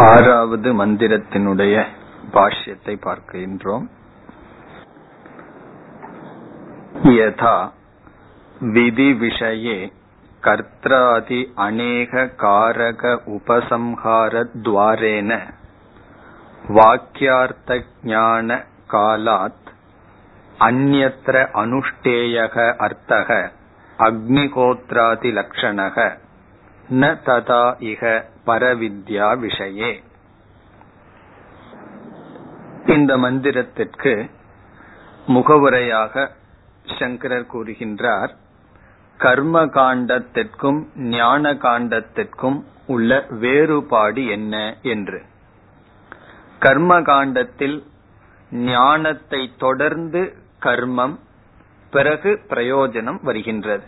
ஆறாவது மந்திரத்தினுடைய பாஷ்யத்தை பார்க்கின்றோம். யதா விதி விஷயே கர்த்தாதி அநேக காரக உபசம்ஹார துவாரேன வாக்கியார்த்த ஞான காலாத் அந்யத்ர அனுஷ்டேயக அர்த்தக அக்னிகோத்ராதி லட்சணக ந ததா இக பரவித்யா விஷயே. இந்த மந்திரத்திற்கு முகவுரையாக சங்கரர் கூறுகின்றார் கர்ம காண்டத்திற்கும் ஞான காண்டத்திற்கும் உள்ள வேறுபாடு என்ன? என்று. கர்ம காண்டத்தில் ஞானத்தை தொடர்ந்து கர்மம் பிறகு பிரயோஜனம் வருகின்றது.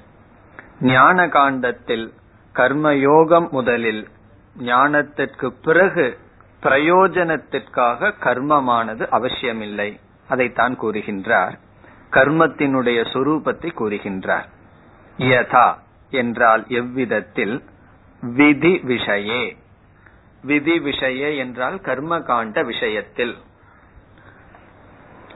ஞான காண்டத்தில் கர்மயோகம் முதலில் ஞானத்திற்கு பிறகு பிரயோஜனத்திற்காக கர்மமானது அவசியமில்லை. அதைத்தான் கூறுகின்றார். கர்மத்தினுடைய சொரூபத்தை கூறுகின்றார். யதா என்றால் எவ்விதத்தில்? விதி விஷயே. விதி விஷய என்றால் கர்ம காண்ட விஷயத்தில்.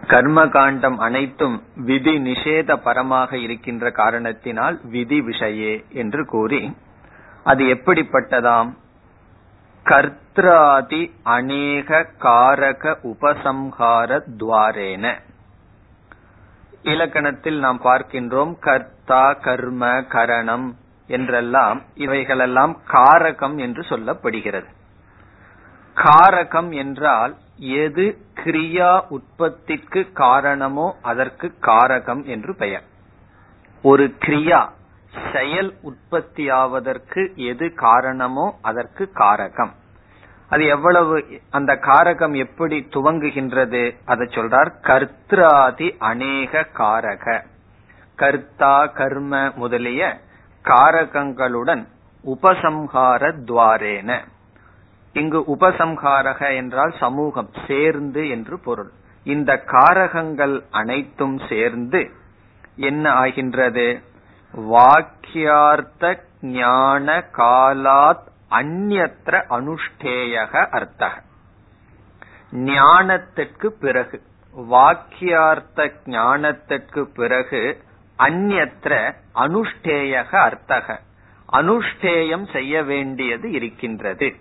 கர்ம காண்டம் அனைத்தும் விதி நிஷேத பரமாக இருக்கின்ற காரணத்தினால் விதி விஷயே என்று கூறி அது எப்படிப்பட்டதாம்? கர்த்தாதி அநேக காரக உபசம்ஹார துவாரேன. இலக்கணத்தில் நாம் பார்க்கின்றோம் கர்த்தா கர்ம கரணம் என்றெல்லாம் இவைகளெல்லாம் காரகம் என்று சொல்லப்படுகிறது. காரகம் என்றால் எது கிரியா உற்பத்திக்கு காரணமோ அதற்கு காரகம் என்று பெயர். ஒரு கிரியா செயல் உற்பத்தியாவதற்கு எது காரணமோ அதற்கு காரகம். அது எவ்வளவு அந்த காரகம் எப்படி துவங்குகின்றது அதை சொல்றார். கர்த்தாதி அநேக காரக. கர்த்தா கர்ம முதலிய காரகங்களுடன் உபசம்ஹார துவாரேன. இங்கு உபசம்ஹாரக என்றால் சமூகம் சேர்ந்து என்று பொருள். இந்த காரகங்கள் அனைத்தும் சேர்ந்து என்ன ஆகின்றது? வாக்கியார்த்த ஞான காலாத் அந்நத்திர அனுஷ்டேயக அர்த்தக. ஞானத்திற்கு பிறகு வாக்கியார்த்த ஞானத்திற்கு பிறகு அந்நத்திர அனுஷ்டேயக அர்த்தக. அனுஷ்டேயம் செய்ய வேண்டியது இருக்கின்றது.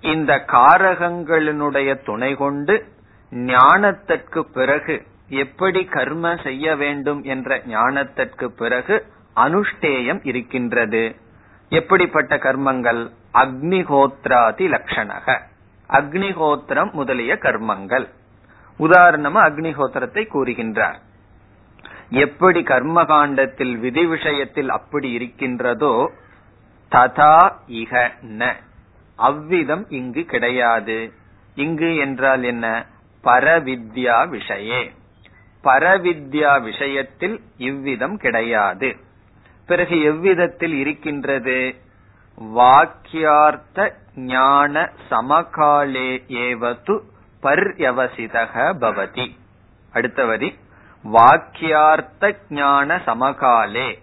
இந்த காரகங்களினுடைய துணை கொண்டு ஞானத்திற்கு பிறகு எப்படி கர்ம செய்ய வேண்டும் என்ற ஞானத்திற்கு பிறகு அனுஷ்டேயம் இருக்கின்றது. எப்படிப்பட்ட கர்மங்கள்? அக்னிஹோத்ராதி லட்சணக அக்னிஹோத்திரம் முதலிய கர்மங்கள். உதாரணமா அக்னிஹோத்திரத்தை கூறுகின்றார். எப்படி கர்ம காண்டத்தில் விதி விஷயத்தில் அப்படி இருக்கின்றதோ ததா இக ந. அவ்விதம் இங்கு கிடையாது. இங்கு என்றால் என்ன? பரவித்யா விஷயே. பரவித்யா விஷயத்தில் இவ்விதம் கிடையாது. பிறகு எவ்விதத்தில் இருக்கின்றது? வாக்கியார்த்த ஞான சமகாலே ஏவது பர்யவசிதக பவதி. அடுத்த வரி. வாக்கியார்த்த ஞான சமகாலே.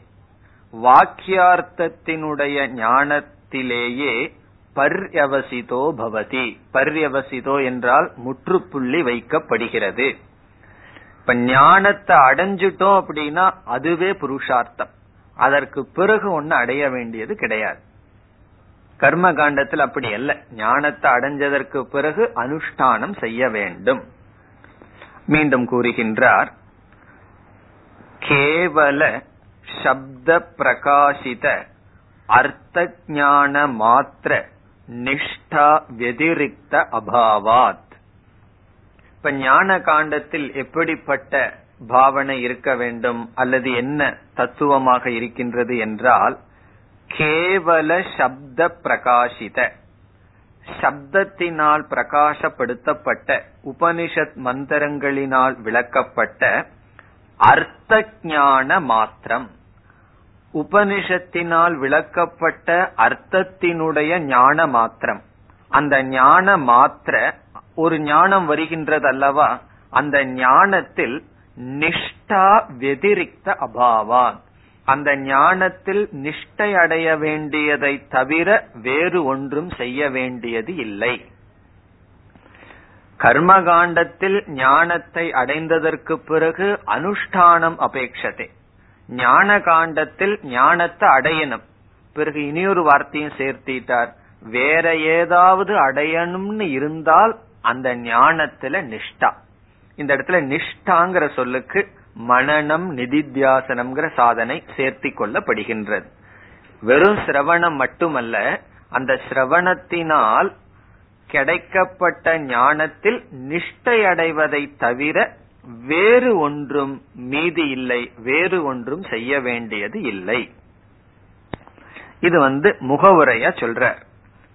வாக்கியார்த்தத்தினுடைய ஞானத்திலேயே பர்யவசிதோ பவதி. பர்யவசிதோ என்றால் முற்றுப்புள்ளி வைக்கப்படுகிறது. இப்ப ஞானத்தை அடைஞ்சிட்டோம் அப்படின்னா அதுவே புருஷார்த்தம். அதற்கு பிறகு ஒன்னு அடைய வேண்டியது கிடையாது. கர்ம காண்டத்தில் அப்படி அல்ல. ஞானத்தை அடைஞ்சதற்கு பிறகு அனுஷ்டானம் செய்ய வேண்டும். மீண்டும் கூறுகின்றார் கேவல சப்த பிரகாசித அர்த்த ஞான மாத்திர நிஷ்டா வெதிரிக்த அபாவாத். இப்ப ஞான காண்டத்தில் எப்படிப்பட்ட பாவனை இருக்க வேண்டும் அல்லது என்ன தத்துவமாக இருக்கின்றது என்றால் கேவல சப்த பிரகாசித சப்தத்தினால் பிரகாசப்படுத்தப்பட்ட உபனிஷத் மந்திரங்களினால் விளக்கப்பட்ட அர்த்த ஞான மாத்திரம் உபனிஷத்தினால் விளக்கப்பட்ட அர்த்தத்தினுடைய ஞான மாத்திரம். அந்த ஞான மாத்திர ஒரு ஞானம் வருகின்றது அல்லவா அந்த ஞானத்தில் நிஷ்டா வெதிரிக்த அபாவான். அந்த ஞானத்தில் நிஷ்டை அடைய வேண்டியதை தவிர வேறு ஒன்றும் செய்ய வேண்டியது இல்லை. கர்மகாண்டத்தில் ஞானத்தை அடைந்ததற்கு பிறகு அனுஷ்டானம் அபேட்சதே ஞான காண்டத்தில் ஞானத்தை அடையணும். பிறகு இனியொரு வார்த்தையும் சேர்த்திட்டார். வேற ஏதாவது அடையணும்னு இருந்தால் அந்த ஞானத்துல நிஷ்டா. இந்த இடத்துல நிஷ்டாங்கிற சொல்லுக்கு மனநம் நிதித்தியாசனம்ங்கிற சாதனை சேர்த்தி கொள்ளப்படுகின்றது. வெறும் சிரவணம் மட்டுமல்ல அந்த சிரவணத்தினால் கிடைக்கப்பட்ட ஞானத்தில் நிஷ்டை அடைவதை தவிர வேறு ஒன்றும் மீதி இல்லை வேறு ஒன்றும் செய்ய வேண்டியது இல்லை. இது வந்து முகவுரையா சொல்ற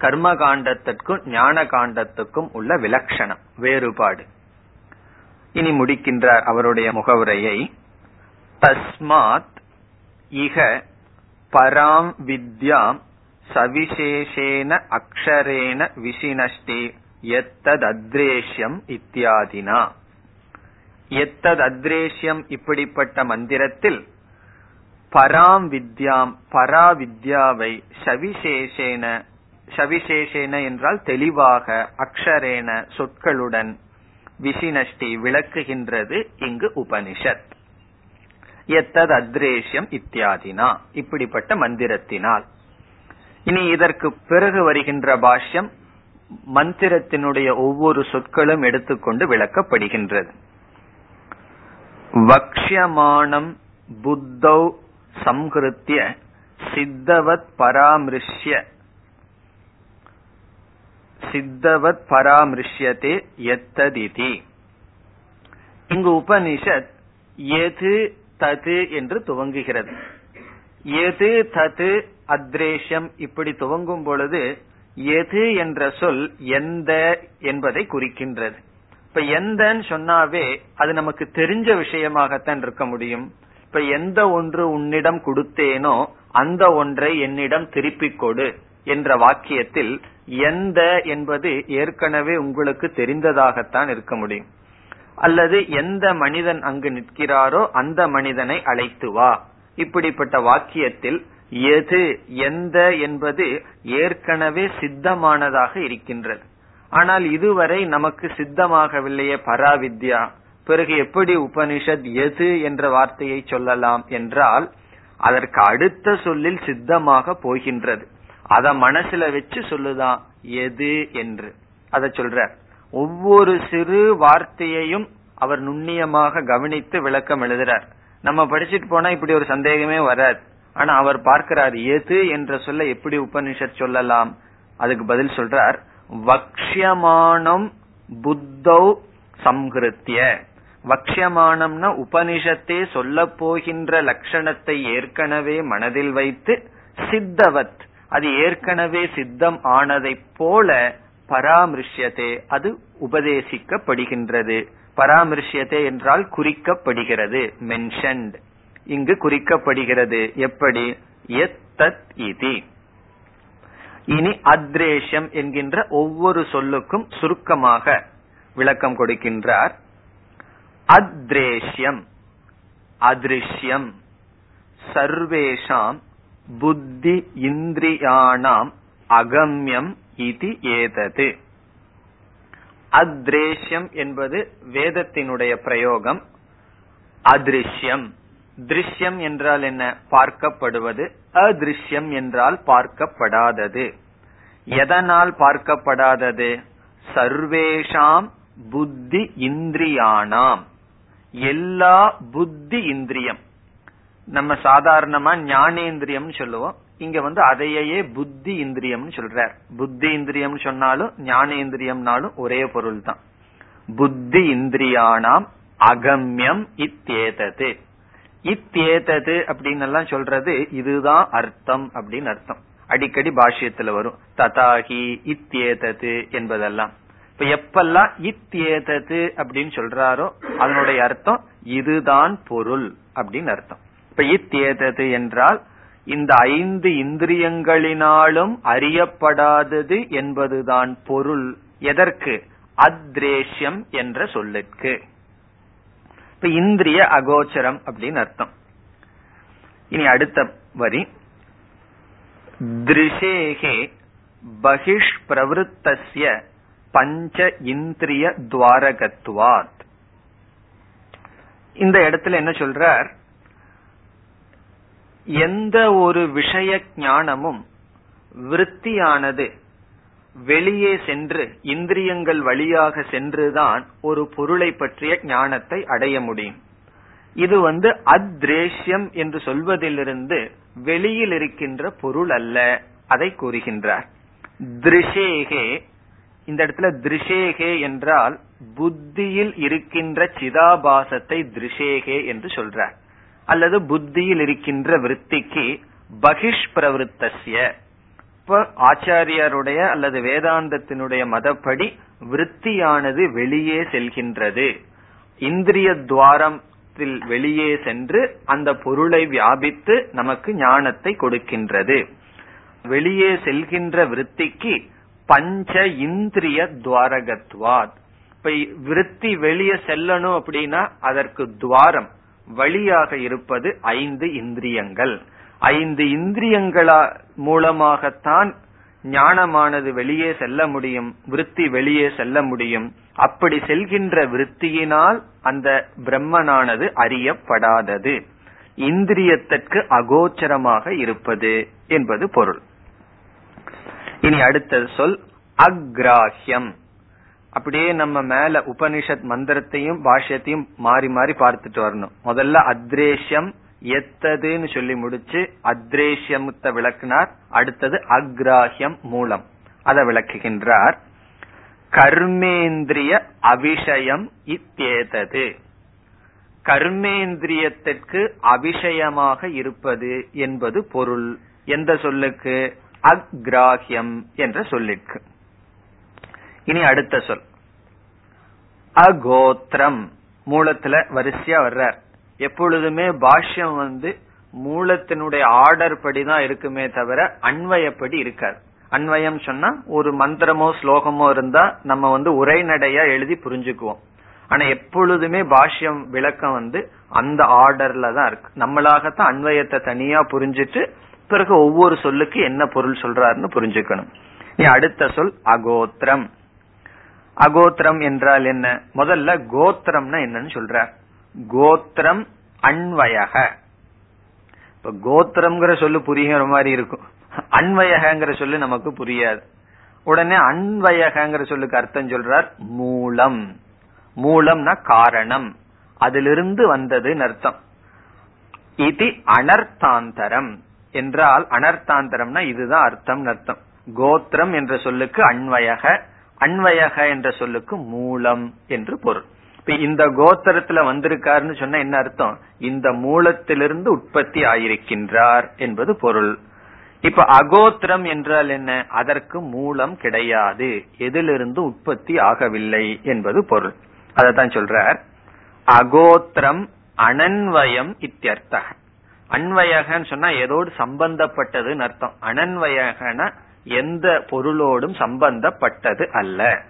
கர்ம காண்டத்திற்கும் ஞான காண்டத்துக்கும் உள்ள விலக்ஷணம் வேறுபாடு. இனி முடிக்கின்றார் அவருடைய முகவுரையை. தஸ்மாத் இக பராம் வித்யாம் சவிசேஷேன அக்ஷரேன விசினஷ்டி எத்தத் அத்ரேஷ்யம் இத்தியாதினா. எத்தத் அத்ரேஷ்யம் இப்படிப்பட்ட மந்திரத்தில் பராம் வித்யாம் பரா வித்யாவை சவிசேஷேன சவிசேஷேன என்றால் தெளிவாக அக்ஷரேன சொற்களுடன் விசினஷ்டி விளக்குகின்றது இங்கு உபனிஷத். எத்தது அத்ரேஷ்யம் இத்தியாதினா இப்படிப்பட்ட மந்திரத்தினால். இனி இதற்கு பிறகு வருகின்ற பாஷ்யம் மந்திரத்தினுடைய ஒவ்வொரு சொற்களும் எடுத்துக்கொண்டு விளக்கப்படுகின்றது. வக்ஷமானம் புத்தௌ சம்ஹிருத்திய சித்தவத் பராமிருஷ்ய சித்தவத் பராமரிஷ்யதே எத்ததிதி. இங்கு உபனிஷத் எது தது என்று துவங்குகிறது. எது தது அத்ரேஷம் இப்படி துவங்கும் பொழுது எது என்ற சொல் எந்த என்பதை குறிக்கின்றது. இப்ப எந்தன்னு சொன்னாவே அது நமக்கு தெரிஞ்ச விஷயமாகத்தான் இருக்க முடியும். இப்ப எந்த ஒன்று உன்னிடம் கொடுத்தேனோ அந்த ஒன்றை என்னிடம் திருப்பிக் கொடு. என்ற வாக்கியத்தில் எந்த என்பது ஏற்கனவே உங்களுக்கு தெரிந்ததாகத்தான் இருக்க முடியும். அல்லது எந்த மனிதன் அங்கு நிற்கிறாரோ அந்த மனிதனை அழைத்து வா. இப்படிப்பட்ட வாக்கியத்தில் எது எந்த என்பது ஏற்கனவே சித்தமானதாக இருக்கின்றது. ஆனால் இதுவரை நமக்கு சித்தமாகவில்லையே பராவித்யா. பிறகு எப்படி உபனிஷத் எது என்ற வார்த்தையை சொல்லலாம் என்றால் அதற்கு அடுத்த சொல்லில் சித்தமாக போகின்றது. அத மனசுல வச்சு சொல்லுதான் எது என்று. அத சொல்ற. ஒவ்வொரு சிறு வார்த்தையையும் அவர் நுண்ணியமாக கவனித்து விளக்கம் எழுதுறார். நம்ம படிச்சுட்டு போனா இப்படி ஒரு சந்தேகமே வராது. ஆனா அவர் பார்க்கிறார் எது என்ற சொல்ல எப்படி உபனிஷத் சொல்லலாம்? அதுக்கு பதில் சொல்றார் வக்ஷியமானம் புத்தௌ சம்ஹிருத்திய வக்ஷியமானம்னா உபனிஷத்தே சொல்ல போகின்ற லட்சணத்தை ஏற்கனவே மனதில் வைத்து சித்தவத். அது ஏற்கனவே சித்தம் ஆனதை போல பராமரிஷ்யத்தே அது உபதேசிக்கப்படுகின்றது. பராமரிஷ்யத்தே என்றால் குறிக்கப்படுகிறது மென்ஷன்ட் இங்கு குறிக்கப்படுகிறது. எப்படி? எத்தத் இதி. இனி அத்ரேஷம் என்கின்ற ஒவ்வொரு சொல்லுக்கும் சுருக்கமாக விளக்கம் கொடுக்கின்றார். அத்ரேஷ்யம் அதிருஷ்யம் சர்வேஷாம் புத்தி இந்திரியானாம் அகம்யம் இது ஏதது. அத்ரேஷ்யம் என்பது வேதத்தினுடைய பிரயோகம். அதிருஷ்யம். திருஷ்யம் என்றால் என்ன? பார்க்கப்படுவது. அதிருஷ்யம் என்றால் பார்க்கப்படாதது. எதனால் பார்க்கப்படாதது? சர்வேஷாம் புத்தி இந்திரியானாம். எல்லா புத்தி இந்திரியம். நம்ம சாதாரணமா ஞானேந்திரியம் சொல்லுவோம். இங்க வந்து அதையே புத்தி இந்திரியம்னு சொல்றார். புத்தி இந்திரியம் சொன்னாலும் ஞானேந்திரியம்னாலும் ஒரே பொருள் தான். புத்தி இந்திரியானாம் அகம்யம் இத்தேதது. இத்தேதது அப்படின்னு எல்லாம் சொல்றது இதுதான் அர்த்தம் அப்படின்னு அர்த்தம். அடிக்கடி பாஷ்யத்துல வரும். ததாகி இத்தேதது என்பதெல்லாம். இப்ப எப்பெல்லாம் இத்தேதது அப்படின்னு சொல்றாரோ அதனுடைய அர்த்தம் இதுதான் பொருள் அப்படின்னு அர்த்தம். இப்ப என்றால் இந்த ஐந்து இந்திரியங்களினாலும் அறியப்படாதது என்பதுதான் பொருள். எதற்கு? அத்ரேஷ்யம் என்ற சொல்லுக்கு. இப்ப இந்திரிய அகோச்சரம் அப்படின்னு அர்த்தம். இனி அடுத்த வரி. திருஷேகே பகிஷ் பிரவருத்தஸ்ய பஞ்ச இந்திரிய துவாரகத்துவாத். இந்த இடத்துல என்ன சொல்றார்? எந்த ஒரு விஷய ஞானமும் விருத்தியானது வெளியே சென்று இந்திரியங்கள் வழியாக சென்றுதான் ஒரு பொருளை பற்றிய ஞானத்தை அடைய முடியும். இது வந்து அத்ரேஷ்யம் என்று சொல்வதிலிருந்து வெளியில் இருக்கின்ற பொருள் அல்ல அதை கூறுகின்றார். திருஷேகே இந்த இடத்துல திருஷேகே என்றால் புத்தியில் இருக்கின்ற சிதாபாசத்தை திருஷேகே என்று சொல்றார். அல்லது புத்தியில் இருக்கின்ற விற்பிக்கு பகிஷ் பிரவருத்தசிய இப்ப ஆச்சாரியருடைய அல்லது வேதாந்தத்தினுடைய மதப்படி விற்பியானது வெளியே செல்கின்றது. இந்திரிய துவாரத்தில் வெளியே சென்று அந்த பொருளை வியாபித்து நமக்கு ஞானத்தை கொடுக்கின்றது. வெளியே செல்கின்ற விற்பிக்கு பஞ்ச இந்திரிய துவாரகத்வாத். இப்ப விருத்தி வெளியே செல்லணும் அப்படின்னா அதற்கு துவாரம். வழியாக இருப்பது ஐந்து இந்திரியங்கள். ஐந்து இந்திரியங்களா மூலமாகத்தான் ஞானமானது வெளியே செல்ல முடியும் விருத்தி வெளியே செல்ல முடியும். அப்படி செல்கின்ற விருத்தியினால் அந்த பிரம்மனானது அறியப்படாதது. இந்திரியத்திற்கு அகோச்சரமாக இருப்பது என்பது பொருள். இனி அடுத்த சொல் அக்ராஹ்யம். அப்படியே நம்ம மேல உபனிஷத் மந்திரத்தையும் பாஷ்யத்தையும் மாறி மாறி பார்த்துட்டு வரணும். முதல்ல அத்ரேஷ்யம் எத்ததுன்னு சொல்லி முடிச்சு அத்ரேஷ்யமுத்த விளக்குனார். அடுத்தது அக்ராஹியம் மூலம். அதை விளக்குகின்றார். கர்மேந்திரிய அபிஷயம் இத்தேதது. கர்மேந்திரியத்திற்கு அபிஷயமாக இருப்பது என்பது பொருள். எந்த சொல்லுக்கு? அக்ராஹியம் என்ற சொல்லிற்கு இனி அடுத்த சொல். அகோத்திரம். மூலத்துல வரிசையா வர்றார். எப்பொழுதுமே பாஷ்யம் வந்து மூலத்தினுடைய ஆர்டர் படிதான் இருக்குமே தவிர அன்வயப்படி இருக்காது. அன்வயம் சொன்னா ஒரு மந்திரமோ ஸ்லோகமோ இருந்தா நம்ம வந்து உரைநடையா எழுதி புரிஞ்சுக்குவோம். ஆனா எப்பொழுதுமே பாஷ்யம் விளக்கம் வந்து அந்த ஆர்டர்ல தான் இருக்கு. நம்மளாகத்தான் அன்வயத்தை தனியா புரிஞ்சிட்டு பிறகு ஒவ்வொரு சொல்லுக்கு என்ன பொருள் சொல்றாருன்னு புரிஞ்சுக்கணும். நீ அடுத்த சொல் அகோத்திரம். அகோத்திரம் என்றால் என்ன? முதல்ல கோத்திரம்னா என்னன்னு சொல்ற. கோத்திரம் அன்வயக இப்ப கோத்திரம்ங்கிற சொல்லு புரிகிற மாதிரி இருக்கும். அன்வயகங்கிற சொல்லு நமக்கு புரியாது. உடனே அன்வயகங்கிற சொல்லுக்கு அர்த்தம் சொல்றார் மூலம். மூலம்னா காரணம். அதிலிருந்து வந்ததுன்னு அர்த்தம். இது அனர்த்தாந்தரம். என்றால் அனர்த்தாந்தரம்னா இதுதான் அர்த்தம் அர்த்தம். கோத்திரம் என்ற சொல்லுக்கு அன்வயக அன்வயக என்ற சொல்லுக்கு மூலம் என்று பொருள். இப்ப இந்த கோத்திரத்துல வந்திருக்காருன்னு சொன்னா என்ன அர்த்தம்? இந்த மூலத்திலிருந்து உற்பத்தி ஆயிருக்கின்றார் என்பது பொருள். இப்ப அகோத்திரம் என்றால் என்ன? அதற்கு மூலம் கிடையாது. எதிலிருந்து உற்பத்தி ஆகவில்லை என்பது பொருள். அதத்தான் சொல்றார். அகோத்திரம் அனன்வயம் இத்தியர்த்தக. அன்வயகன்னு சொன்னா ஏதோடு சம்பந்தப்பட்டதுன்னு அர்த்தம். அனன்வயகன எந்த பொருளோடும் சம்பந்தப்பட்டது அல்ல.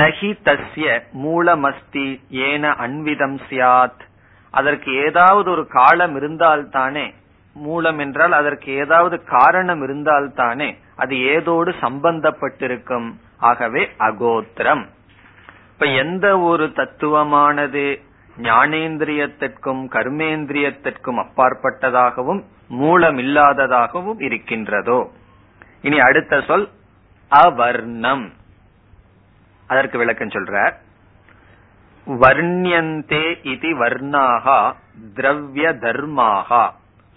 நகி தஸ்ய மூலமஸ்தி ஏன அன்விதம் சியாத். அதற்கு ஏதாவது ஒரு காலம் இருந்தால்தானே மூலம் என்றால் அதற்கு ஏதாவது காரணம் இருந்தால்தானே அது ஏதோடு சம்பந்தப்பட்டிருக்கும். ஆகவே அகோத்திரம். இப்ப எந்த ஒரு தத்துவமானது ஞானேந்திரியத்திற்கும் கர்மேந்திரியத்திற்கும் அப்பாற்பட்டதாகவும் மூலம் இல்லாததாகவும் இருக்கின்றதோ. இனி அடுத்த சொல் அவர்ணம். அதற்கு விளக்கம் சொல்றார். வர்ணியந்தே இது வர்ணாகா திரவிய தர்மாகா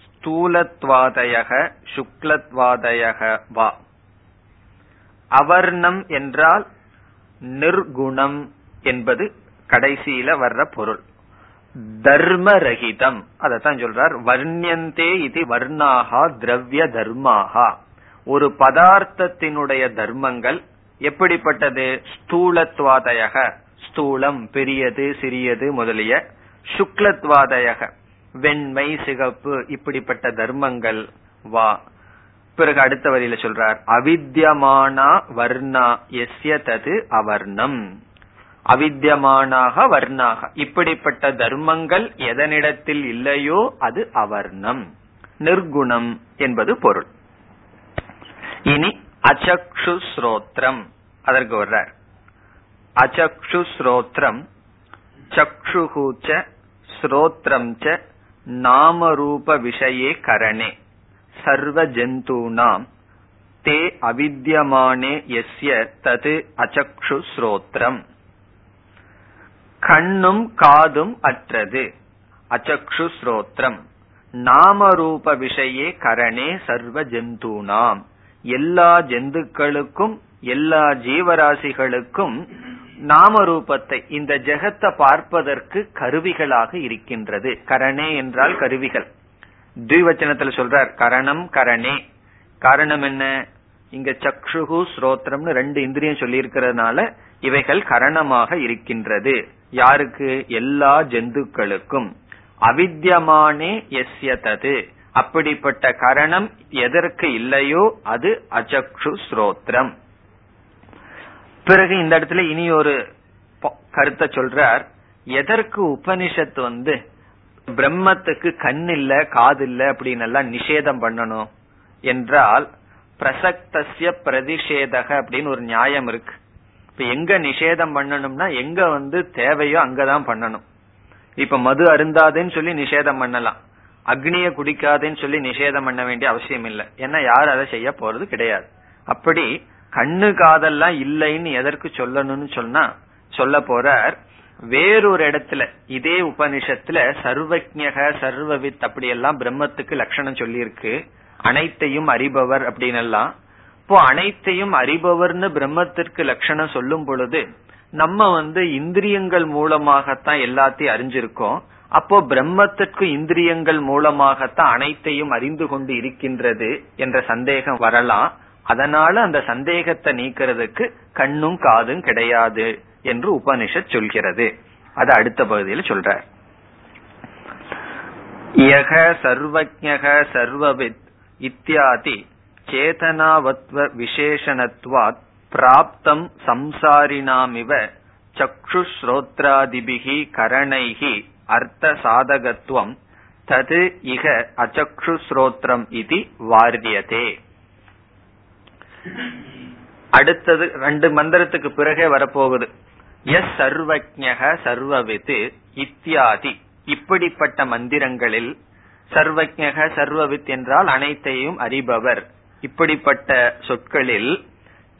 ஸ்தூலத்வாதயக சுக்லத்வாதயக வா. அவர்ணம் என்றால் நிர்குணம் என்பது கடைசியில வர்ற பொருள். தர்மரகிதம். அதத்தான் சொல்றார். வர்ணியந்தே இது வர்ணாகா திரவிய தர்மாகா. ஒரு பதார்த்தத்தினுடைய தர்மங்கள் எப்படிப்பட்டது? ஸ்தூலத்வாதயக. ஸ்தூலம் பெரியது சிறியது முதலிய சுக்லத்வாதயக. வெண்மை சிகப்பு இப்படிப்பட்ட தர்மங்கள். வா. பிறகு அடுத்த வரியில சொல்றார். அவித்யமானா வர்ணா. எஸ்ய தது அவர்ணம். அவித்தியமானாக வர்ணாக. இப்படிப்பட்ட தர்மங்கள் எதனிடத்தில் இல்லையோ அது அவர்ணம். நிர்குணம் என்பது பொருள். இனி அச்சக்ஷு ஸ்ரோத்ரம் அதற்கு வர்றார். அச்சக்ஷு ஸ்ரோத்ரம் சக்ஷுகூச்ச ஸ்ரோத்ரம் ச நாமரூப விஷயே கரணே. சர்வ ஜந்தூனாம் தே அவித்தியமானே எஸ்ய தது அச்சக்ஷு ஸ்ரோத்ரம் கண்ணும் காதும் அற்றது. அச்சக்ஷு ஸ்ரோத்ரம். நாமரூப விஷயே கரணே சர்வ ஜந்தூனாம். எல்லா ஜந்துக்களுக்கும் எல்லா ஜீவராசிகளுக்கும் நாமரூபத்தை இந்த ஜெகத்தை பார்ப்பதற்கு கருவிகளாக இருக்கின்றது. கரணே என்றால் கருவிகள். துவச்சனத்தில் சொல்றார் கரணம் கரணே. காரணம் என்ன? இங்க சக்ஷுகு ஸ்ரோத்திரம்னு ரெண்டு இந்திரியம் சொல்லி இருக்கிறதுனால இவைகள் கரணமாக இருக்கின்றது. யாருக்கு? எல்லா ஜந்துக்களுக்கும். அவித்தியமானே எஸ்ய தது அப்படிப்பட்ட கரணம் எதற்கு இல்லையோ அது அச்சக்ஷு ஸ்ரோத்ரம். பிறகு இந்த இடத்துல இனி ஒரு கருத்தை சொல்றார். எதற்கு உபனிஷத்து வந்து பிரம்மத்துக்கு கண் இல்ல காது இல்ல அப்படின்னு எல்லாம் நிஷேதம் பண்ணணும் என்றால் பிரசக்தசிய பிரதிஷேதக அப்படின்னு ஒரு நியாயம் இருக்கு. இப்ப எங்க நிஷேதம் பண்ணணும்னா எங்க வந்து தேவையோ அங்கதான் பண்ணணும். இப்ப மது அருந்தாதுன்னு சொல்லி நிஷேதம் பண்ணலாம். அக்னிய குடிக்காதுன்னு சொல்லி நிஷேதம் பண்ண வேண்டிய அவசியம் இல்லை. ஏன்னா யார் அதை செய்ய போறது கிடையாது. அப்படி கண்ணு காதெல்லாம் இல்லைன்னு எதற்கு சொல்லணும்னு சொன்னா சொல்ல போறார் வேறொரு இடத்துல இதே உபனிஷத்துல சர்வஜக சர்வவித் அப்படி எல்லாம் பிரம்மத்துக்கு லட்சணம் சொல்லியிருக்கு. அனைத்தையும் அறிபவர் அப்படின்னு எல்லாம் இப்போ அனைத்தையும் அறிபவர்னு பிரம்மத்திற்கு லட்சணம் சொல்லும் பொழுது நம்ம வந்து இந்திரியங்கள் மூலமாகத்தான் எல்லாத்தையும் அறிஞ்சிருக்கோம். அப்போ பிரம்மத்திற்கு இந்திரியங்கள் மூலமாகத்தான் அனைத்தையும் அறிந்து கொண்டு இருக்கின்றது என்ற சந்தேகம் வரலாம். அதனால அந்த சந்தேகத்தை நீக்கிறதுக்கு கண்ணும் காதும் கிடையாது என்று உபனிஷத் சொல்கிறது. அது அடுத்த பகுதியில் சொல்ற யக சர்வஜக சர்வவித் இத்தியாதி சேதனாவத்வ விசேஷணத்வாத் பிராப்தம் சம்சாரினாமிவ சக்ஷுஸ்ரோத்ராதிபிகி கரணைகி அர்த்த சாதகத்துவம் தது இக அச்சக்ஷுஸ்ரோத்ரம் இது வாரியதே அடுத்தது ரெண்டு மந்திரத்துக்கு பிறகே வரப்போகுது. எஸ் சர்வஜக சர்வவித்து இத்தியாதி. இப்படிப்பட்ட மந்திரங்களில் சர்வஜக சர்வவித் என்றால் அனைத்தையும் அறிபவர். இப்படிப்பட்ட சொற்களில்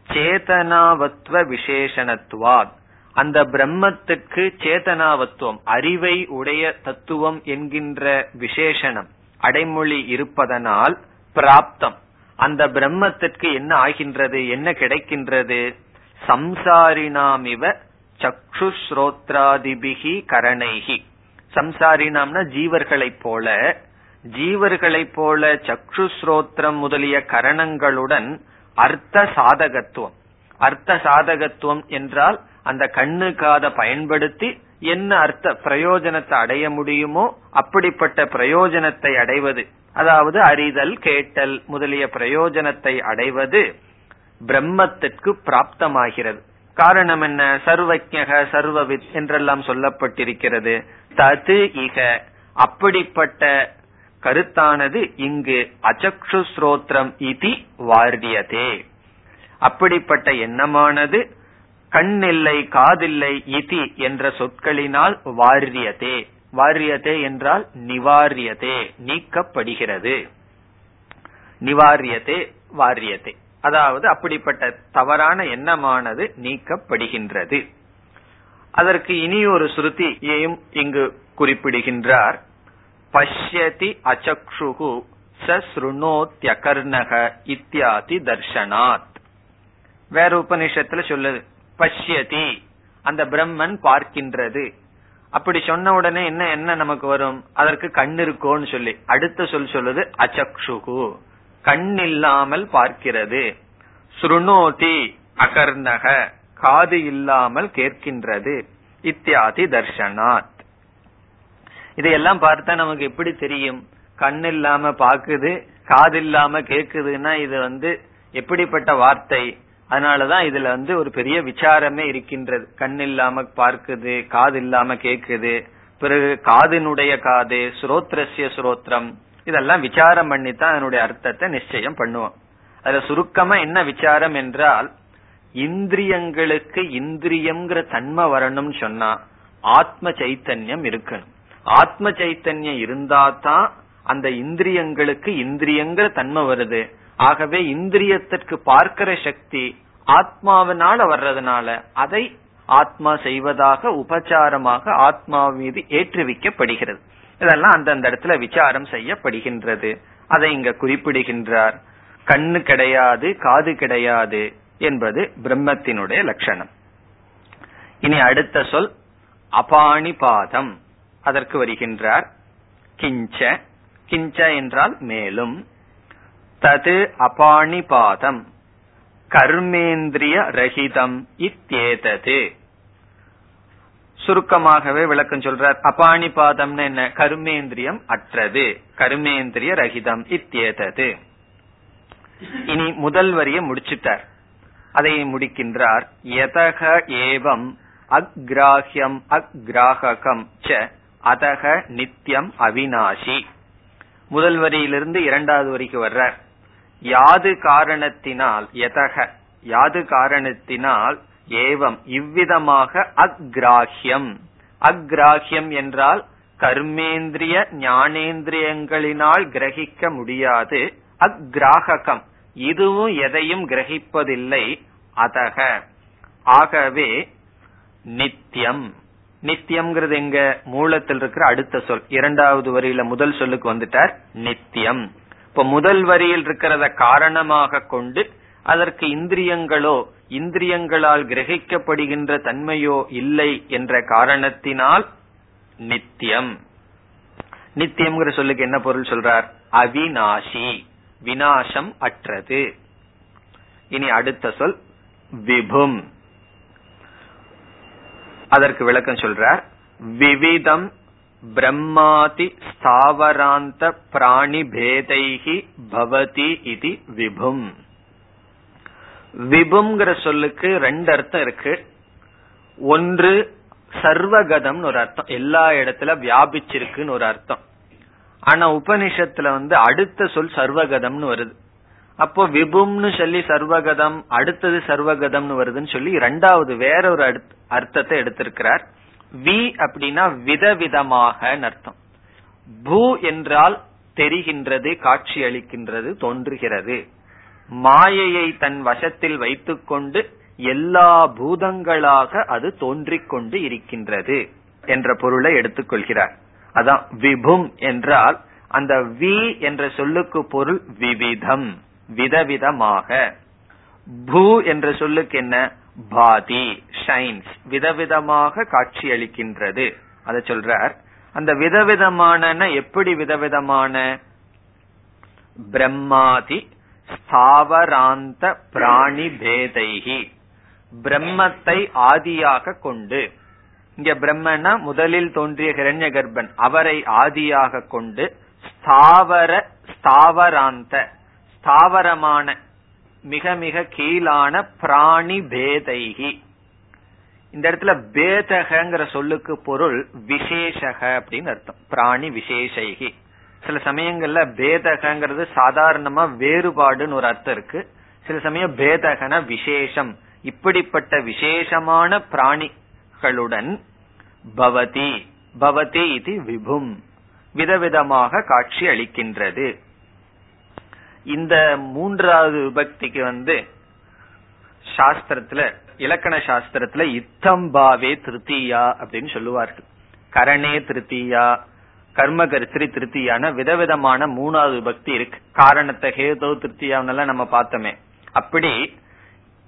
சேதனாவத்துவ விசேஷணத்துவாத் அந்த பிரம்மத்துக்கு சேதனாவத்துவம் அறிவை உடைய தத்துவம் என்கின்ற விசேஷனம் அடைமொழி இருப்பதனால் பிராப்தம். அந்த பிரம்மத்திற்கு என்ன ஆகின்றது என்ன கிடைக்கின்றது? சம்சாரினாமிவ சக்ஷு ஸ்ரோத்ராதிபிகி கரணைகி சம்சாரினாம்னா ஜீவர்களைப் போல ஜீவர்களைப் போல சக்ஷு ஸ்ரோத்ரம் முதலிய கரணங்களுடன் அர்த்த சாதகத்துவம். அர்த்த சாதகத்துவம் என்றால் அந்த கண்ணு காத பயன்படுத்தி என்ன அர்த்த பிரயோஜனத்தை அடைய முடியுமோ அப்படிப்பட்ட பிரயோஜனத்தை அடைவது. அதாவது அறிதல் கேட்டல் முதலிய பிரயோஜனத்தை அடைவது பிரம்மத்திற்கு பிராப்தமாகிறது. காரணம் என்ன? சர்வஜக சர்வவித் என்றெல்லாம் சொல்லப்பட்டிருக்கிறது. தது இக அப்படிப்பட்ட கருத்தானது இங்கு அச்சக்ஷு ஸ்ரோத்ரம் இதி வாரியதே அப்படிப்பட்ட எண்ணமானது கண்ணில்லை காதில்லை இதி என்ற சொற்களினால் வாரியதே வாரியதே என்றால் நிவாரியதே நீக்கப்படுகிறது. நிவாரியதே வாரியதே அதாவது அப்படிப்பட்ட தவறான எண்ணமானது நீக்கப்படுகின்றது. அதற்கு இனி ஒரு ஸ்ருதியையும் இங்கு குறிப்பிடுகின்றார். பஷ்யதி அச்சக்ஷுகு சஸ்ருணோத்யகர்ணக இத்தியாதி தர்ஷனாத் வேற உபநிஷத்துல சொல்லுது பஷ்யதி அந்த பிரம்மன் பார்க்கின்றது। அப்படி சொன்ன உடனே என்ன என்ன நமக்கு வரும்? அதற்கு கண் இருக்கோன்னு சொல்லி அடுத்த சொல் சொல்லுது அச்சக்ஷுகு கண் இல்லாமல் பார்க்கிறது. சுருணோதி அகர்ணக காது இல்லாமல் கேட்கின்றது. இத்தியாதி தர்ஷனாத். இதையெல்லாம் பார்த்தா நமக்கு எப்படி தெரியும்? கண் இல்லாம பாக்குது காது இல்லாம கேக்குதுன்னா இது வந்து எப்படிப்பட்ட வார்த்தை? அதனாலதான் இதுல வந்து ஒரு பெரிய விசாரமே இருக்கின்றது. கண் இல்லாம பார்க்குது காது இல்லாம கேக்குது. பிறகு காதினுடைய காது சுரோத்ரஸ்ய சுரோத்திரம் இதெல்லாம் விசாரம் பண்ணித்தான் அதனுடைய அர்த்தத்தை நிச்சயம் பண்ணுவோம். அதுல சுருக்கமா என்ன விசாரம் என்றால் இந்திரியங்களுக்கு இந்திரியம்ங்கிற தன்மை வரணும்னு சொன்னா ஆத்ம சைத்தன்யம் இருக்கணும். ஆத்ம சைத்தன்யம் இருந்தா தான் அந்த இந்திரியங்களுக்கு இந்திரியங்கிற தன்மை வருது. ஆகவே இந்திரியத்திற்கு பார்க்கிற சக்தி ஆத்மாவினால வர்றதுனால அதை ஆத்மா செய்வதாக உபச்சாரமாக ஆத்மா மீது ஏற்றுவிக்கப்படுகிறது. இதெல்லாம் அந்தந்த இடத்துல விசாரம் செய்யப்படுகின்றது. அதை இங்க குறிப்பிடுகின்றார். கண்ணு கிடையாது காது கிடையாது என்பது பிரம்மத்தினுடைய லட்சணம். இனி அடுத்த சொல் அபாணிபாதம். அதற்கு வருகின்றார். கிஞ்ச. கிஞ்ச என்றால் மேலும். தது அபாணிபாதம். கர்மேந்திரிய ரஹிதம் இத்தேதது. சுருக்கமாகவே விளக்கம் சொல்றார். அபாணிபாதம்னு என்ன? கர்மேந்திரியம் அற்றது. கர்மேந்திரிய ரஹிதம் இத்தேதது. இனி முதல் வரிய முடிச்சிட்டார். அதை முடிக்கின்றார். எதக ஏவம் அக்ராஹ்யம் அக்ராஹகம் ச அதக நித்தியம் அவினாஷி முதல் வரியிலிருந்து இரண்டாவது வரிக்கு வர்றார் யாது காரணத்தினால் எதக? யாது காரணத்தினால் ஏவம். இவ்விதமாக அக்ராஹ்யம். அக்ராஹ்யம் என்றால் கர்மேந்திரிய ஞானேந்திரியங்களினால் கிரகிக்க முடியாது. அக்ராஹகம். இதுவும் எதையும் கிரகிப்பதில்லை. அதக. ஆகவே நித்தியம் நித்தியம்ங்கிறது எங்க மூலத்தில் இருக்கிற அடுத்த சொல். இரண்டாவது வரியில முதல் சொல்லுக்கு வந்துட்டார் நித்தியம். இப்ப முதல் வரியில் இருக்கிறத காரணமாக கொண்டு அதற்கு இந்திரியங்களோ இந்திரியங்களால் கிரகிக்கப்படுகின்ற தன்மையோ இல்லை என்ற காரணத்தினால் நித்தியம். நித்தியம்ங்கிற சொல்லுக்கு என்ன பொருள் சொல்றார்? அவிநாசி. வினாசம் அற்றது. இனி அடுத்த சொல் விபும். அதற்கு விளக்கம் சொல்றார். விவிதம் பிரம்மாதி ஸ்தாவராந்த பிராணி பேதைகி பவதி இது விபும். விபுங்கிற சொல்லுக்கு ரெண்டு அர்த்தம் இருக்கு. ஒன்று சர்வகதம்னு ஒரு அர்த்தம். எல்லா இடத்துல வியாபிச்சிருக்குன்னு ஒரு அர்த்தம். ஆனா உபனிஷத்துல வந்து அடுத்த சொல் சர்வகதம்னு வருது. அப்போ விபும்னு சொல்லி சர்வகதம் அடுத்தது சர்வகதம்னு வருதுன்னு சொல்லி இரண்டாவது வேற ஒரு அர்த்தத்தை எடுத்திருக்கிறார். வி அப்படின்னா விதவிதமாக அர்த்தம். பூ என்றால் தெரிகின்றது காட்சி அளிக்கின்றது தோன்றுகிறது. மாயையை தன் வசத்தில் வைத்துக்கொண்டு எல்லா பூதங்களாக அது தோன்றிக் கொண்டு இருக்கின்றது என்ற பொருளை எடுத்துக்கொள்கிறார். அதான் விபும் என்றால் அந்த வி என்ற சொல்லுக்கு பொருள் விவிதம். விதவிதமாக. பூ என்ற சொல்லுக்கு என்ன? பாதி ஷைன்ஸ் விதவிதமாக காட்சி அளிக்கின்றது. அத சொல்றார். அந்த விதவிதமான எப்படி விதவிதமான? பிரம்மாதி ஸ்தாவராந்த பிராணி பேதைகி. பிரம்மத்தை ஆதியாக கொண்டு. இங்க பிரம்மனா முதலில் தோன்றிய ஹிரண்ய கர்ப்பன் அவரை ஆதியாக கொண்டு ஸ்தாவர ஸ்தாவராந்த தாவரமான மிக மிக கீழான பிராணி பேதைகி. இந்த இடத்துல பேதகங்கிற சொல்லுக்கு பொருள் விசேஷக அப்படின்னு அர்த்தம். பிராணி விசேஷகி. சில சமயங்கள்ல பேதகங்கிறது சாதாரணமா வேறுபாடுன்னு ஒரு அர்த்தம் இருக்கு. சில சமயம் பேதகன விசேஷம். இப்படிப்பட்ட விசேஷமான பிராணிகளுடன் பவதி பவதி இது விபும் விதவிதமாக காட்சி அளிக்கின்றது. இந்த மூன்றாவது விபக்திக்கு வந்து சாஸ்திரத்துல இலக்கண சாஸ்திரத்துல இத்தம்பாவே திருத்தீயா அப்படின்னு சொல்லுவார்கள். கரணே திருத்தியா கர்மகர்த்திரி திருத்தியான விதவிதமான மூணாவது பக்தி இருக்கு. காரணத்தை ஹேதோ திருத்தியாவெல்லாம் நம்ம பார்த்தோமே அப்படி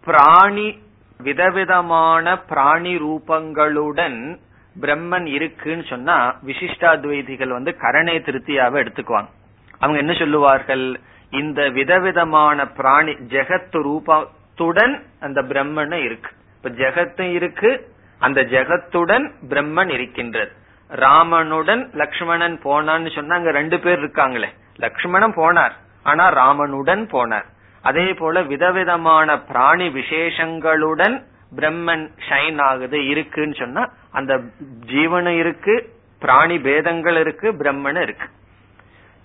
பிராணி விதவிதமான பிராணி ரூபங்களுடன் பிரம்மன் இருக்குன்னு சொன்னா விசிஷ்டாத்வைதிகள் வந்து கரணே திருத்தியாவை எடுத்துக்குவாங்க. அவங்க என்ன சொல்லுவார்கள்? இந்த விதவிதமான பிராணி ஜெகத் ரூபத்துடன் அந்த பிரம்மன் இருக்கு. இப்ப ஜெகத்தும் இருக்கு அந்த ஜெகத்துடன் பிரம்மன் இருக்கின்றது. ராமனுடன் லக்ஷ்மணன் போனான்னு சொன்னா அங்க ரெண்டு பேர் இருக்காங்களே. லக்ஷ்மணன் போனார் ஆனா ராமனுடன் போனார். அதே போல விதவிதமான பிராணி விசேஷங்களுடன் பிரம்மன் ஷைன் ஆகுது இருக்குன்னு சொன்னா அந்த ஜீவனும் இருக்கு பிராணி பேதங்கள் இருக்கு பிரம்மன் இருக்கு.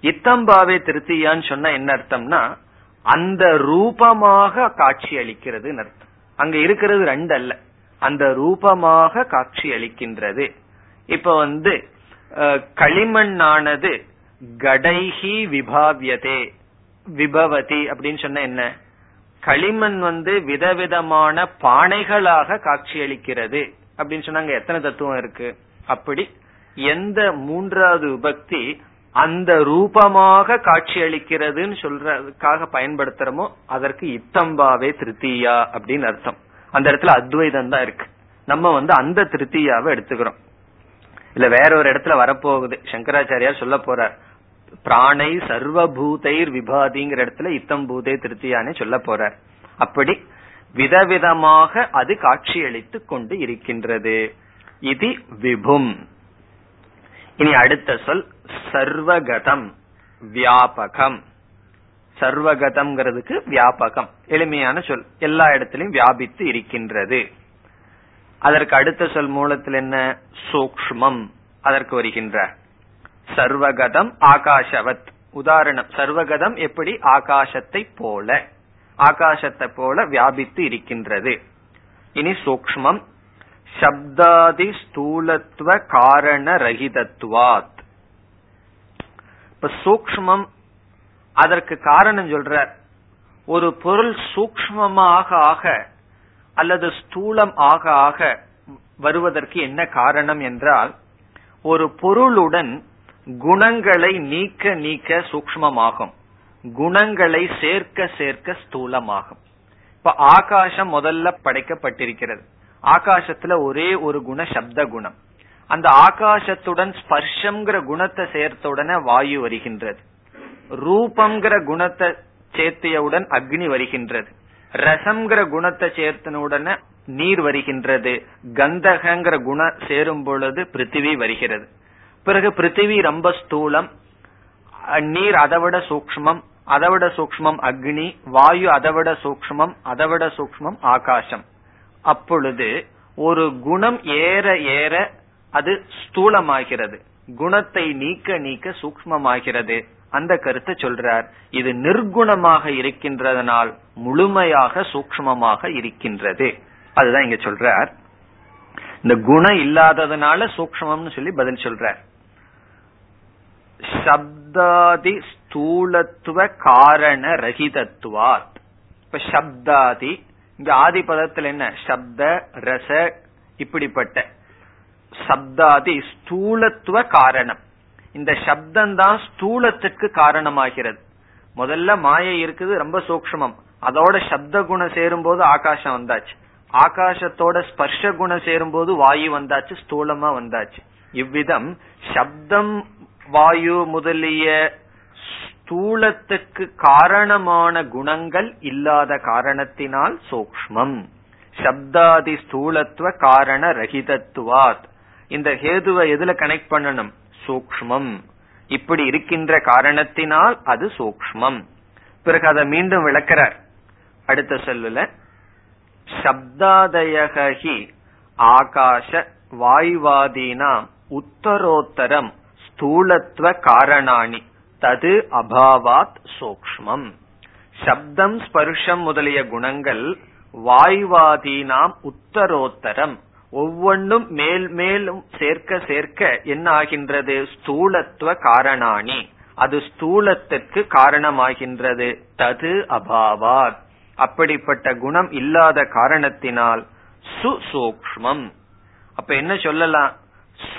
இத்தம்பாவே திருத்தியான்னு சொன்னா என்ன அர்த்தம்னா அந்த ரூபமாக காட்சி அளிக்கிறது அர்த்தம். அங்க இருக்கிறது ரெண்டு அல்ல அந்த ரூபமாக காட்சி அளிக்கின்றது. இப்ப வந்து களிமண்ணானது கடைஹி விபாவியதே விபவதி அப்படின்னு சொன்ன என்ன? களிமண் வந்து விதவிதமான பானைகளாக காட்சியளிக்கிறது அப்படின்னு சொன்னாங்க எத்தனை தத்துவம் இருக்கு? அப்படி எந்த மூன்றாவது விபக்தி அந்த ரூபமாக காட்சி அளிக்கிறதுன்னு சொல்றதுக்காக பயன்படுத்துறமோ அதற்கு இத்தம்பாவே திருத்தீயா அப்படின்னு அர்த்தம். அந்த இடத்துல அத்வைதம் தான் இருக்கு. நம்ம வந்து அந்த திருத்தீயாவை எடுத்துக்கிறோம். இல்ல வேற ஒரு இடத்துல வரப்போகுது. சங்கராச்சாரியார் சொல்ல போறார். பிராணை சர்வபூதைர் விபாதிங்கிற இடத்துல இத்தம் பூதே திருத்தியானே சொல்ல போறார். அப்படி விதவிதமாக அது காட்சியளித்து கொண்டு இருக்கின்றது. இது விபும். இனி அடுத்த சொல் சர்வகதம் வியாபகம். சர்வகதம்ங்கிறதுக்கு வியாபகம். எளிமையான சொல். எல்லா இடத்திலும் வியாபித்து இருக்கின்றது. அதற்கு அடுத்த சொல் மூலத்தில் என்ன? சூக்மம் அதற்கு வருகின்றார் சர்வகதம் ஆகாஷவத். உதாரணம். சர்வகதம் எப்படி? ஆகாசத்தை போல. ஆகாசத்தை போல வியாபித்து இருக்கின்றது. இனி சூக்மம் சப்தாதி ஸ்தூலத்துவ காரண ரகிதத்துவாத் இப்ப சூக்மம் அதற்கு காரணம் சொல்ற ஒரு பொருள் சூக்மமாக ஆக அல்லது ஸ்தூலம் ஆக ஆக வருவதற்கு என்ன காரணம் என்றால் ஒரு பொருளுடன் குணங்களை நீக்க நீக்க சூக்மமாகும் குணங்களை சேர்க்க சேர்க்க ஸ்தூலமாகும். இப்ப ஆகாசம் முதல்ல படைக்கப்பட்டிருக்கிறது. ஆகாசத்துல ஒரே ஒரு குண சப்த குணம். அந்த ஆகாசத்துடன் ஸ்பர்ஷம்ங்கிற குணத்தை சேர்த்த உடனே வாயு வருகின்றது. ரூபம்ங்கிற குணத்தை சேர்த்தியவுடன் அக்னி வருகின்றது. ரசம்ங்கிற குணத்தை சேர்த்தன உடனே நீர் வருகின்றது. கந்தகங்கிற குணம் சேரும் பொழுது பிருத்திவி வருகிறது. பிறகு பிருத்திவி ரொம்ப ஸ்தூலம் நீர் அதைவிட சூக்மம் அதைவிட சூக்மம் அக்னி வாயு அதைவிட சூக்மம் அதைவிட சூக்மம் ஆகாசம். அப்பொழுது ஒரு குணம் ஏற ஏற அது ஸ்தூலமாகிறது. குணத்தை நீக்க நீக்க சூக்மமாகிறது. அந்த கருத்தை சொல்றார். இது நிர்குணமாக இருக்கின்றதனால் முழுமையாக சூக்மமாக இருக்கின்றது. அதுதான் இங்க சொல்றார். இந்த குணம் இல்லாததுனால சூக்மம்னு சொல்லி பதில் சொல்றார். சப்தாதி ஸ்தூலத்துவ காரண ரஹிதத்துவார் இப்ப சப்தாதி இங்க ஆதி பதத்தில் என்ன? சப்த ரச இப்படிப்பட்ட சப்தாதி ஸ்தூலத்துவ காரணம். இந்த சப்தம் தான் ஸ்தூலத்திற்கு காரணமாகிறது. முதல்ல மாயை இருக்குது ரொம்ப சூக்மம் அதோட சப்த குணம் சேரும் போது ஆகாசம் வந்தாச்சு. ஆகாசத்தோட ஸ்பர்ஷ குணம் சேரும் போது வாயு வந்தாச்சு ஸ்தூலமா வந்தாச்சு. இவ்விதம் சப்தம் வாயு முதலிய ஸ்தூலத்துக்கு காரணமான குணங்கள் இல்லாத காரணத்தினால் சூக்மம் சப்தாதி ஸ்தூலத்துவ காரண ரகிதத்துவாத். இந்த ஹேதுவை எதுல கனெக்ட் பண்ணணும்? சூக்மம் இப்படி இருக்கின்ற காரணத்தினால் அது சூக்மம் பிறகு அதை மீண்டும் விளக்கிறார். அடுத்த சொல்லுல சப்தாதயகி ஆகாஷ வாய்வாதீனாம் உத்தரோத்தரம் ஸ்தூலத்துவ காரணாணி தது அபாவாத் சூக்மம் சப்தம் ஸ்பர்ஷம் முதலிய குணங்கள் வாய்வாதீனாம் உத்தரோத்தரம் ஒவ்வொன்றும் மேல் மேலும் சேர்க்க சேர்க்க என்ன ஆகின்றது? ஸ்தூலத்துவ காரணாணி. அது ஸ்தூலத்திற்கு காரணமாகின்றது. தது அபாவாத். அப்படிப்பட்ட குணம் இல்லாத காரணத்தினால் சுசூக்மம் அப்ப என்ன சொல்லலாம்?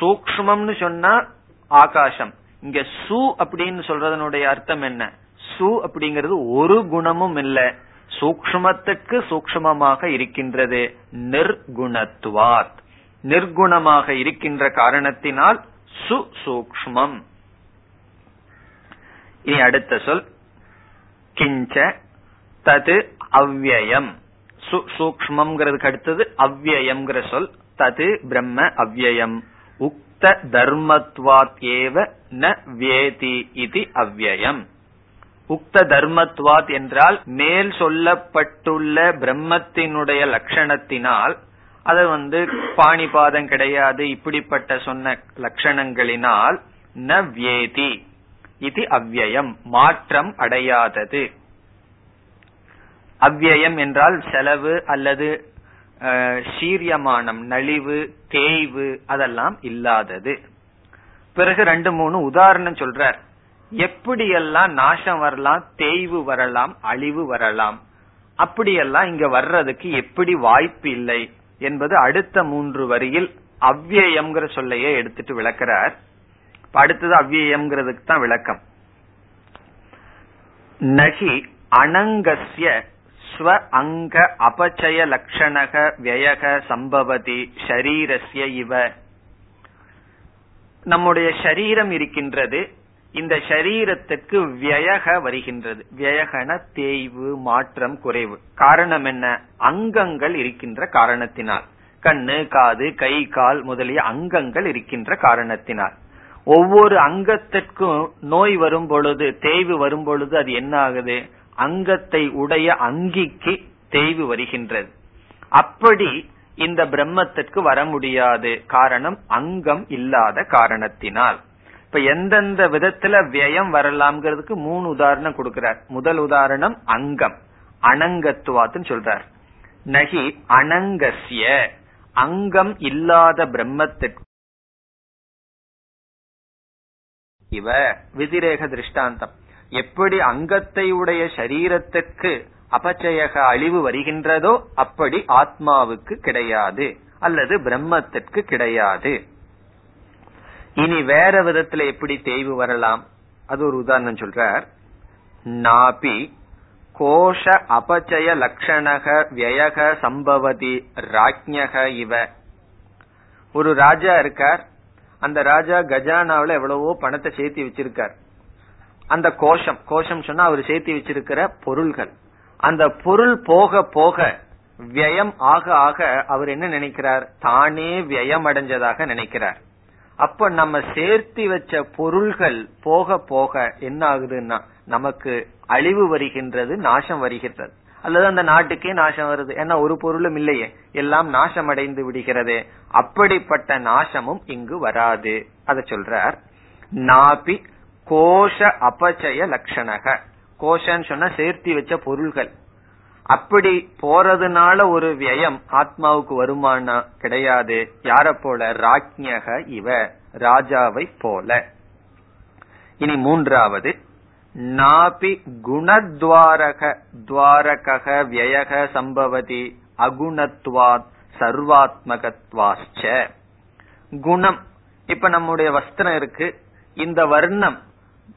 சூக்மம்னு சொன்னா ஆகாசம். இங்க சு அப்படின்னு சொல்றதனுடைய அர்த்தம் என்ன? சு அப்படிங்கிறது ஒரு குணமும் இல்லை. சூக்மத்துக்கு சூக்மமாக இருக்கின்றது. நிர்குணத்துவாத். நிர்குணமாக இருக்கின்ற காரணத்தினால் சுசூக்மம் இனி அடுத்த சொல். கிஞ்ச தது அவ்வயம். சூக்மம்ங்கிறதுக்கு அடுத்தது அவ்யயம்ங்கிற சொல். தது பிரம்ம அவ்வயம். உக்த தர்மத்வாத் ஏவ ந வேதி இது அவ்வயம். உக்த தர்மத்வாத் என்றால் மேல் சொல்லப்பட்டுள்ள பிரம்மத்தினுடைய லட்சணத்தினால் அது வந்து பாணிபாதம் கிடையாது இப்படிப்பட்ட சொன்ன லட்சணங்களினால் ந வியேதி இது அவ்யயம் மாற்றம் அடையாதது. அவ்யயம் என்றால் செலவு அல்லது சீரியமானம் நலிவு தேய்வு அதெல்லாம் இல்லாதது. பிறகு ரெண்டு மூணு உதாரணம் சொல்றார். எப்படியெல்லாம் நாசம் வரலாம் தேய்வு வரலாம் அழிவு வரலாம் அப்படியெல்லாம் இங்க வர்றதுக்கு எப்படி வாய்ப்பு இல்லை என்பது அடுத்த மூன்று வரியில் அவ்வியம்ங்கிற சொல்லையே எடுத்துட்டு விளக்கிறார். அடுத்தது அவ்வியம்ங்கிறதுக்கு தான் விளக்கம். நகி அனங்கசிய ஸ்வ அங்க அபச்சய லட்சணக வியக சம்பவதி ஷரீரஸ்ய இவ. நம்முடைய சரீரம் இருக்கின்றது இந்த சரீரத்துக்கு வியக வருகின்றது. வியகன தேய்வு மாற்றம் குறைவு. காரணம் என்ன? அங்கங்கள் இருக்கின்ற காரணத்தினால். கண்ணு காது கை கால் முதலிய அங்கங்கள் இருக்கின்ற காரணத்தினால். ஒவ்வொரு அங்கத்திற்கும் நோய் வரும் பொழுது தேய்வு வரும் பொழுது அது என்ன ஆகுது? அங்கத்தை உடைய அங்கிக்கு தேய்வு வருகின்றது. அப்படி இந்த பிரம்மத்திற்கு வர முடியாது. காரணம் அங்கம் இல்லாத காரணத்தினால். இப்ப எந்தெந்த விதத்துல வியம் வரலாம்ங்கிறதுக்கு மூணு உதாரணம் கொடுக்கிறார். முதல் உதாரணம் அங்கம் அனங்கத்துவாத்துன்னு சொல்றார். நகி அனங்கசிய அங்கம் இல்லாத பிரம்மத்திற்கு இவ விதிரேக திருஷ்டாந்தம். எப்படி அங்கத்தை உடைய சரீரத்துக்கு அபச்சயக அழிவு வருகின்றதோ அப்படி ஆத்மாவுக்கு கிடையாது அல்லது பிரம்மத்திற்கு கிடையாது. இனி வேற விதத்துல எப்படி தேய்வு வரலாம்? அது ஒரு உதாரணம் சொல்றார். நாபி கோஷ அபச்சய லட்சணக வியக சம்பவதி ராஜ்யக இவ. ஒரு ராஜா இருக்கார். அந்த ராஜா கஜானாவில எவ்வளவோ பணத்தை சேர்த்தி வச்சிருக்கார். அந்த கோஷம் கோஷம் சொன்னா அவர் சேர்த்தி வச்சிருக்கிற பொருள்கள். அந்த பொருள் போக போக வியம் ஆக ஆக அவர் என்ன நினைக்கிறார்? தானே வியம் அடைஞ்சதாக நினைக்கிறார். அப்ப நம்ம சேர்த்தி வச்ச பொருள்கள் போக போக என்ன ஆகுதுன்னா நமக்கு அழிவு வருகின்றது நாசம் வருகின்றது. அல்லது அந்த நாட்டுக்கே நாசம் வருது. ஏன்னா ஒரு பொருளும் இல்லையே. எல்லாம் நாசம் அடைந்து விடுகிறது. அப்படிப்பட்ட நாசமும் இங்கு வராது. அத சொல்றார். நாபி கோஷ அபச்சய லட்சணக கோஷன்னு சொன்னா சேர்த்தி வச்ச பொருள்கள். அப்படி போறதுனால ஒரு வியம் ஆத்மாவுக்கு வருமானா கிடையாது. யார போல? ராஜ்யக இவ ராஜாவை போல. இனி மூன்றாவது. நாபி குணத்வாரக துவாரக வியக சம்பவதி அகுணத்வாத் சர்வாத்மகத்வாச்ச குணம். இப்ப நம்முடைய வஸ்திரம் இருக்கு. இந்த வர்ணம்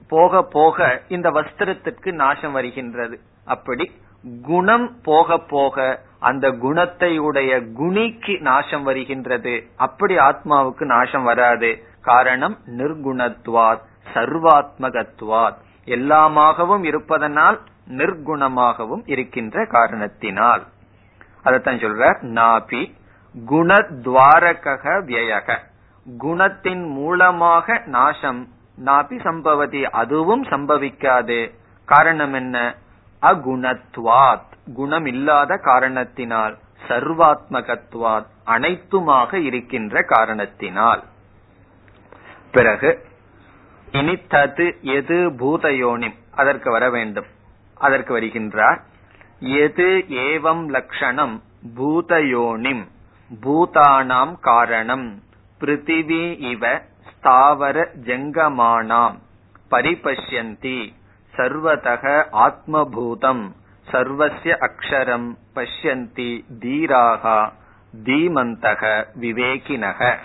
போக போக இந்த வஸ்திரத்திற்கு நாசம் வருகின்றது. அப்படி குணம் போக போக அந்த குணத்தை உடைய குணிக்கு நாசம் வருகின்றது. அப்படி ஆத்மாவுக்கு நாசம் வராது. காரணம் நிர்குணத்வாத் சர்வாத்மகத்வாத். எல்லாமாகவும் இருப்பதனால் நிர்குணமாகவும் இருக்கின்ற காரணத்தினால். அதத்தான் சொல்ற நாபி குணத்வாரக வியக குணத்தின் மூலமாக நாசம் நாபி சம்பவதி அதுவும் சம்பவிக்காது. காரணம் என்ன? அகுணத்வாத் குணம் இல்லாத காரணத்தினால் சர்வாத்மகத்வாத் அனைத்துமாக இருக்கின்ற காரணத்தினால். பிறகு இனி தது எது பூதயோனிம்? அதற்கு வர வேண்டும். அதற்கு வருகின்றார் எது ஏவம் லட்சணம் பூதயோனிம். பூதானாம் காரணம். பிருத்திவி இவ ஸ்தாவர ஜங்கமானாம். பரிபஷ்யந்தி. சர்வதக ஆத்மபூதம் சர்வசிய அக்ஷரம் பஷ்யந்தி தீராகா தீமந்தக விவேகினக.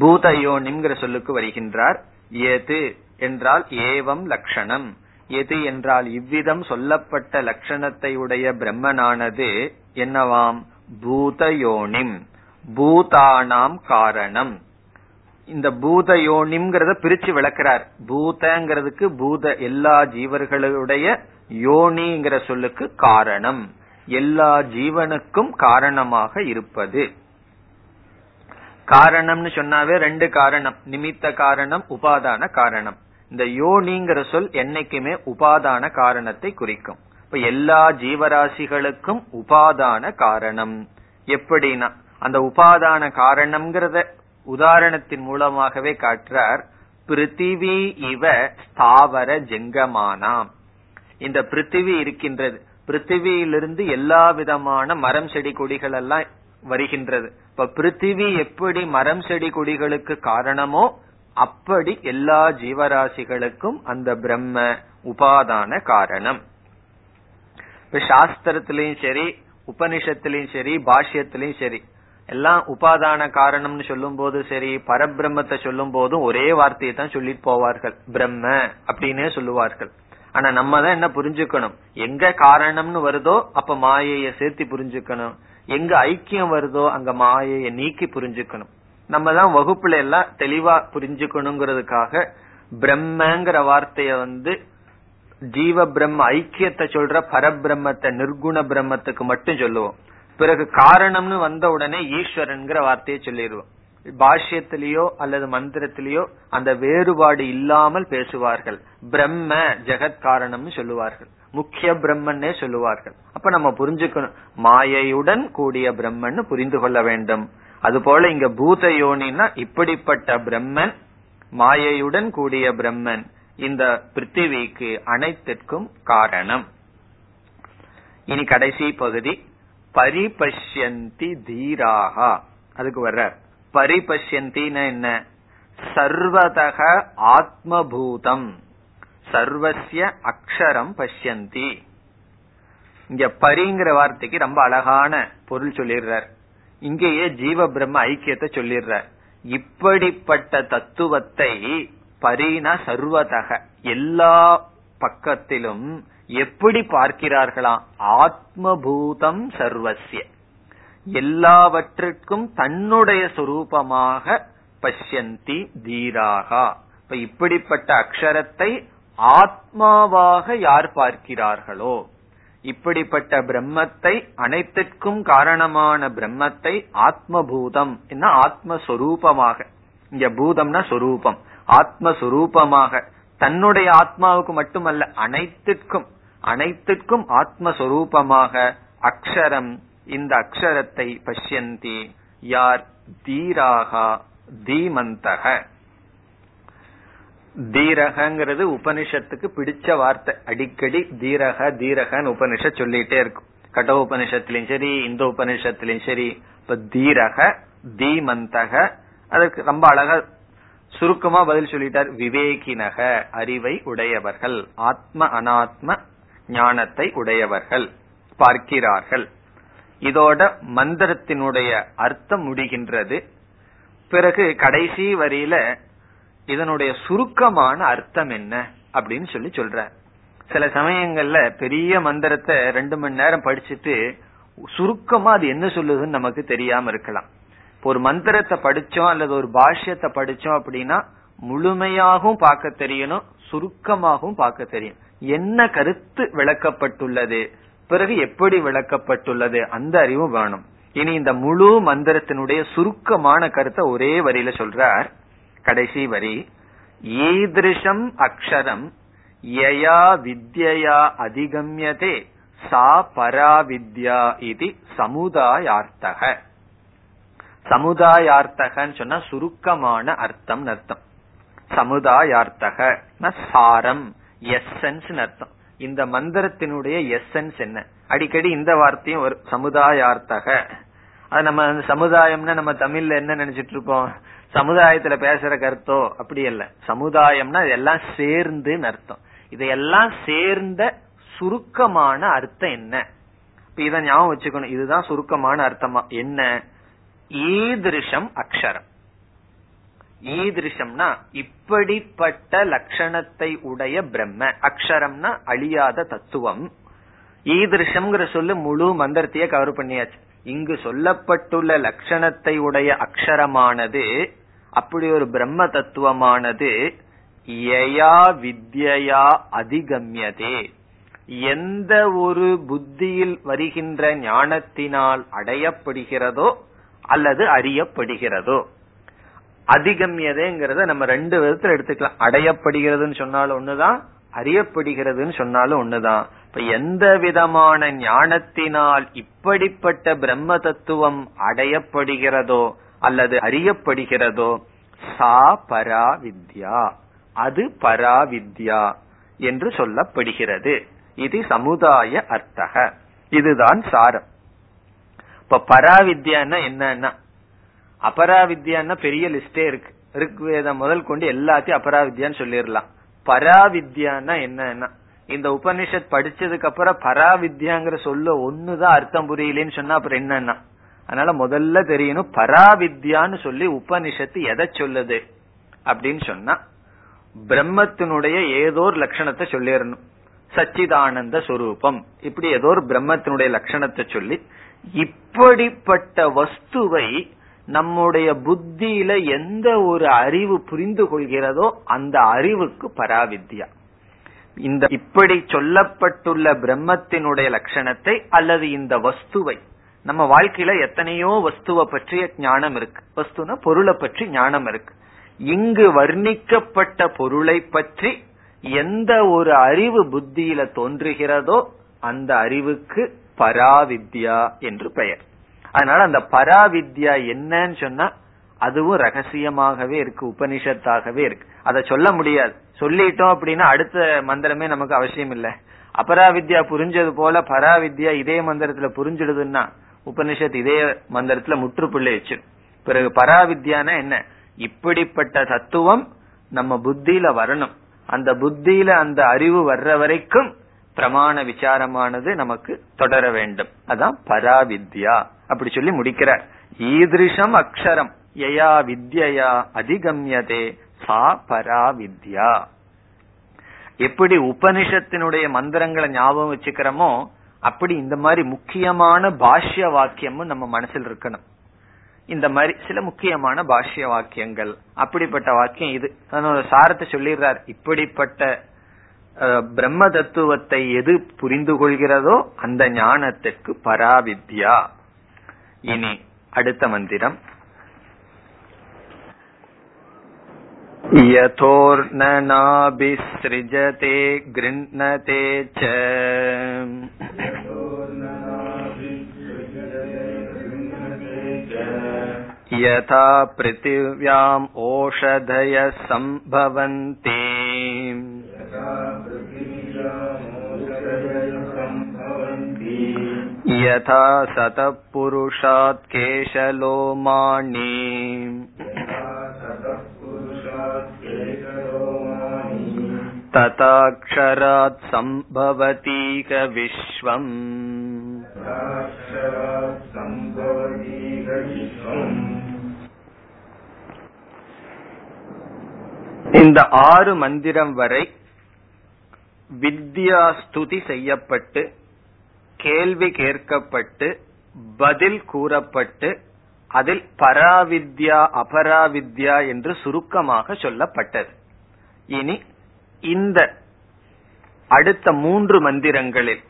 பூதயோனிம்ங்கிற சொல்லுக்கு வருகின்றார் எது என்றால் ஏவம் லட்சணம் எது என்றால் இவ்விதம் சொல்லப்பட்ட லட்சணத்தை உடைய பிரம்மனானது என்னவாம்? பூதயோனிம். பூதானாம் காரணம். இந்த பூத யோனிம்ங்கிறத பிரிச்சு விளக்கிறார். பூதங்கிறதுக்கு பூத எல்லா ஜீவர்களுடைய யோனிங்கிற சொல்லுக்கு காரணம். எல்லா ஜீவனுக்கும் காரணமாக இருப்பது. காரணம்னு சொன்னாவே ரெண்டு காரணம். நிமித்த காரணம் உபாதான காரணம். இந்த யோனிங்கிற சொல் என்னைக்குமே உபாதான காரணத்தை குறிக்கும். இப்ப எல்லா ஜீவராசிகளுக்கும் உபாதான காரணம். எப்படின்னா அந்த உபாதான காரணம்ங்கிறத உதாரணத்தின் மூலமாகவே காட்டுறார் பிருத்திவி இவ ஸ்தாவர ஜெங்கமானாம். இந்த பிருத்திவி இருக்கின்றது. பிருத்திவியிலிருந்து எல்லா விதமான மரம் செடி கொடிகள் எல்லாம் வருகின்றது. இப்ப பிருத்திவி எப்படி மரம் செடி கொடிகளுக்கு காரணமோ அப்படி எல்லா ஜீவராசிகளுக்கும் அந்த பிரம்ம உபாதான காரணம். இப்ப சாஸ்திரத்திலையும் சரி உபனிஷத்திலையும் சரி பாஷ்யத்திலையும் சரி எல்லாம் உபாதான காரணம்னு சொல்லும் போது சரி பரபிரம்மத்தை சொல்லும் போதும் ஒரே வார்த்தையை தான் சொல்லிட்டு போவார்கள். பிரம்ம அப்படின்னே சொல்லுவார்கள். ஆனா நம்ம தான் என்ன புரிஞ்சுக்கணும்? எங்க காரணம்னு வருதோ அப்ப மாயைய சேர்த்து புரிஞ்சுக்கணும். எங்க ஐக்கியம் வருதோ அங்க மாயைய நீக்கி புரிஞ்சுக்கணும். நம்ம தான் வகுப்புல எல்லாம் தெளிவா புரிஞ்சுக்கணுங்கிறதுக்காக பிரம்மங்கிற வார்த்தைய வந்து ஜீவ பிரம்ம ஐக்கியத்தை சொல்ற பரபிரம்மத்தை நிர்குண பிரம்மத்துக்கு மட்டும் சொல்லுவோம். பிறகு காரணம்னு வந்த உடனே ஈஸ்வரன்கிற வார்த்தையை சொல்லிடுவோம். பாஷ்யத்திலேயோ அல்லது மந்திரத்திலேயோ அந்த வேறுபாடு இல்லாமல் பேசுவார்கள். பிரம்ம ஜெகத் காரணம்னு சொல்லுவார்கள். முக்கிய பிரம்மன்னே சொல்லுவார்கள். அப்ப நம்ம புரிஞ்சுக்கணும். மாயையுடன் கூடிய பிரம்மன் புரிந்து கொள்ள வேண்டும். அதுபோல இங்க பூத யோனின்னா இப்படிப்பட்ட பிரம்மன் மாயையுடன் கூடிய பிரம்மன். இந்த பிருத்திவிக்கு அனைத்திற்கும் காரணம். இனி கடைசி பகுதி. பரிபஷ்யந்தி தீராகா. அதுக்கு வர்ற. பரிபஷ்யந்தின்னு என்ன? சர்வதக ஆத்மபூதம். சர்வசிய அக்ஷரம் பஷ்யந்தி. இங்க பரிங்கிற வார்த்தைக்கு ரொம்ப அழகான பொருள் சொல்லிடுறார். இங்கேயே ஜீவ பிரம்ம ஐக்கியத்தை சொல்லிடுறார். இப்படிப்பட்ட தத்துவத்தை பரீன சர்வதக. எல்லா பக்கத்திலும் எப்படி பார்க்கிறார்களாம் ஆத்மபூதம் சர்வசிய எல்லாவற்றிற்கும் தன்னுடைய சொரூபமாக பஷ்யந்தி தீராகா. இப்ப இப்படிப்பட்ட அக்ஷரத்தை ஆத்மாவாக யார் பார்க்கிறார்களோ? இப்படிப்பட்ட பிரம்மத்தை அனைத்திற்கும் காரணமான பிரம்மத்தை ஆத்மபூதம் என்ன? ஆத்மஸ்வரூபமாக. இங்க பூதம்னா சொரூபம். ஆத்மஸ்வரூபமாக. தன்னுடைய ஆத்மாவுக்கு மட்டுமல்ல அனைத்திற்கும் அனைத்திற்கும் ஆத்மஸ்வரூபமாக அக்ஷரம் இந்த அக்ஷரத்தை பஷ்யந்தி. யார்? தீராகா தீமந்தக. தீரகங்கிறது உபனிஷத்துக்கு பிடிச்ச வார்த்தை. அடிக்கடி தீரக தீரகன்னு உபனிஷத் சொல்லிட்டே இருக்கும். கட உபனிஷத்திலையும் சரி இந்த உபனிஷத்திலையும் சரி. இப்ப தீரக தீமந்தக அதுக்கு ரொம்ப அழகா சுருக்கமா பதில் சொல்லிட்டார். விவேகினக அறிவை உடையவர்கள். ஆத்ம அனாத்ம ஞானத்தை உடையவர்கள். பார்க்கிறார்கள். இதோட மந்திரத்தினுடைய அர்த்தம் முடிகின்றது. பிறகு கடைசி வரியில இதனுடைய சுருக்கமான அர்த்தம் என்ன அப்படின்னு சொல்லி சொல்ற சில சமயங்கள்ல பெரிய மந்திரத்தை ரெண்டு மணி நேரம் படிச்சுட்டு சுருக்கமா அது என்ன சொல்லுதுன்னு நமக்கு தெரியாம இருக்கலாம். ஒரு மந்திரத்தை படிச்சோம் அல்லது ஒரு பாஷ்யத்தை படிச்சோம் அப்படின்னா முழுமையாகவும் பார்க்க தெரியணும் சுருக்கமாகவும் பார்க்க தெரியும் என்ன கருத்து விளக்கப்பட்டுள்ளது? பிறகு எப்படி விளக்கப்பட்டுள்ளது? அந்த அறிவும் வேணும். இனி இந்த முழு மந்திரத்தினுடைய சுருக்கமான கருத்தை ஒரே வரியில சொல்றார். கடைசி வரி ஈதிருஷம் அக்ஷரம் யயா வித்யா அதிகமியதே சா பராவித்யா இது சமுதாயார்த்தக. சமுதாயார்த்தகன்னு சொன்னா சுருக்கமான அர்த்தம் அர்த்தம். சமுதாயார்த்தக சாரம் எஸ்என்ஸ் அர்த்தம். இந்த மந்திரத்தினுடைய எஸ்என்ஸ் என்ன? அடிக்கடி இந்த வார்த்தையும் ஒரு சமுதாயார்த்தக. அது நம்ம சமுதாயம்னா நம்ம தமிழ்ல என்ன நினைச்சிட்டு இருக்கோம் சமுதாயத்துல பேசுற கருத்தோ அப்படி இல்ல சமுதாயம்னா இதெல்லாம் சேர்ந்துன்னு அர்த்தம். இதையெல்லாம் சேர்ந்த சுருக்கமான அர்த்தம் என்ன? இப்ப இத ஞாபகம் வச்சுக்கணும். இதுதான் சுருக்கமான அர்த்தமா. என்ன? ஈதிருஷம் அக்ஷரம். ஈதிருஷம்னா இப்படிப்பட்ட லட்சணத்தை உடைய பிரம்ம. அக்ஷரம்னா அழியாத தத்துவம். ஈதிருஷம்ங்கிற சொல்லு முழு மந்திரத்தையே கவர் பண்ணியாச்சு. இங்கு சொல்லப்பட்டுள்ள லட்சணத்தை உடைய அக்ஷரமானது அப்படி ஒரு பிரம்ம தத்துவமானது யயா வித்யா அதிகமியதே. எந்த ஒரு புத்தியில் வருகின்ற ஞானத்தினால் அடையப்படுகிறதோ அல்லது அறியப்படுகிறதோ. அதிகமியதேங்கிறத நம்ம ரெண்டு விதத்துல எடுத்துக்கலாம். அடையப்படுகிறதுன்னு சொன்னாலும் ஒண்ணுதான் அறியப்படுகிறதுன்னு சொன்னாலும் ஒண்ணுதான். இப்ப எந்த விதமான ஞானத்தினால் இப்படிப்பட்ட பிரம்ம தத்துவம் அடையப்படுகிறதோ அல்லது அறியப்படுகிறதோ சா பரா வித்யா அது பரா வித்யா என்று சொல்லப்படுகிறது. இது சமுதாய அர்த்தக. இதுதான் சாரம். இப்ப பராவித்யான்னா என்னன்னா? அபராவித்யான்னா பெரிய லிஸ்டே இருக்கு. ரிக்வேதம் முதல் கொண்டு எல்லாத்தையும் அபராவித்யான்னு சொல்லிடலாம். பராவித்யான்னா என்னன்னா? இந்த உபனிஷத் படிச்சதுக்கு அப்புறம் பராவித்யாங்கிற சொல்ல ஒண்ணுதான் அர்த்தம் புரியலன்னு சொன்னா அப்புறம் என்னன்னா? அதனால முதல்ல தெரியணும் பராவித்யான்னு சொல்லி உபனிஷத்து எதை சொல்லுது? அப்படின்னு சொன்னா பிரம்மத்தினுடைய ஏதோ ஒரு லட்சணத்தை சொல்லிடணும். சச்சிதானந்த சுரூபம். இப்படி ஏதோ ஒரு பிரம்மத்தினுடைய லட்சணத்தை சொல்லி இப்படிப்பட்ட வஸ்துவை நம்முடைய புத்தியில எந்த ஒரு அறிவு புரிந்து கொள்கிறதோ அந்த அறிவுக்கு பராவித்யா. இந்த இப்படி சொல்லப்பட்டுள்ள பிரம்மத்தினுடைய லட்சணத்தை அல்லது இந்த வஸ்துவை நம்ம வாழ்க்கையில எத்தனையோ வஸ்துவை பற்றிய ஞானம் இருக்கு. வஸ்துனா பொருளை பற்றி ஞானம் இருக்கு. இங்கு வர்ணிக்கப்பட்ட பொருளை பற்றி எந்த ஒரு அறிவு புத்தியில தோன்றுகிறதோ அந்த அறிவுக்கு பராவித்யா என்று பெயர். அதனால அந்த பராவித்யா என்னன்னு சொன்னா அதுவும் ரகசியமாகவே இருக்கு உபனிஷத்தாகவே இருக்கு. அதை சொல்ல முடியாது. சொல்லிட்டோம் அப்படின்னா அடுத்த மந்திரமே நமக்கு அவசியம் இல்லை. அபராவித்யா புரிஞ்சது போல பராவித்யா இதே மந்திரத்துல புரிஞ்சிடுதுன்னா உபனிஷத் இதே மந்திரத்துல முற்றுப்புள்ளி வச்சு பிறகு பராவித்யானா என்ன? இப்படிப்பட்ட தத்துவம் நம்ம புத்தியில வரணும். அந்த புத்தியில அந்த அறிவு வர்ற வரைக்கும் பிரமாண விசாரமானது நமக்கு தொடர வேண்டும். அதான் பராவித்யா. அப்படி சொல்லி முடிக்கிறார். ஈதிருஷம் அக்ஷரம். யயா வித்யா அதிகம்யதே. சா பராவித்யா. எப்படி உபனிஷத்தினுடைய மந்திரங்களை ஞாபகம் வச்சுக்கிறோமோ அப்படி இந்த மாதிரி முக்கியமான பாஷ்ய வாக்கியமும் நம்ம மனசில் இருக்கணும். இந்த மாதிரி சில முக்கியமான பாஷ்ய வாக்கியங்கள். அப்படிப்பட்ட வாக்கியம் இது. சாரத்தை சொல்லிடுறார். இப்படிப்பட்ட பிரம்ம தத்துவத்தை எது புரிந்து கொள்கிறதோ அந்த ஞானத்திற்கு பராவித்யா இனி அடுத்த மந்திரம் यथोर्ननाभिसृजते गृह्णते च यथा पृथिव्याम् ओषधयः सम्भवन्ति यथा सतः पुरुषात् केशलोमाणि तथाक्षरात् सम्भवतीक विश्वम् இந்த ஆறு மந்திரம் வரை வித்யா ஸ்துதி செய்யப்பட்டு கேள்வி கேட்கப்பட்டு பதில் கூறப்பட்டு அதில் பராவித்யா அபராவித்யா என்று சுருக்கமாக சொல்லப்பட்டது. இனி இந்த அடுத்த மூன்று மந்திரங்களில்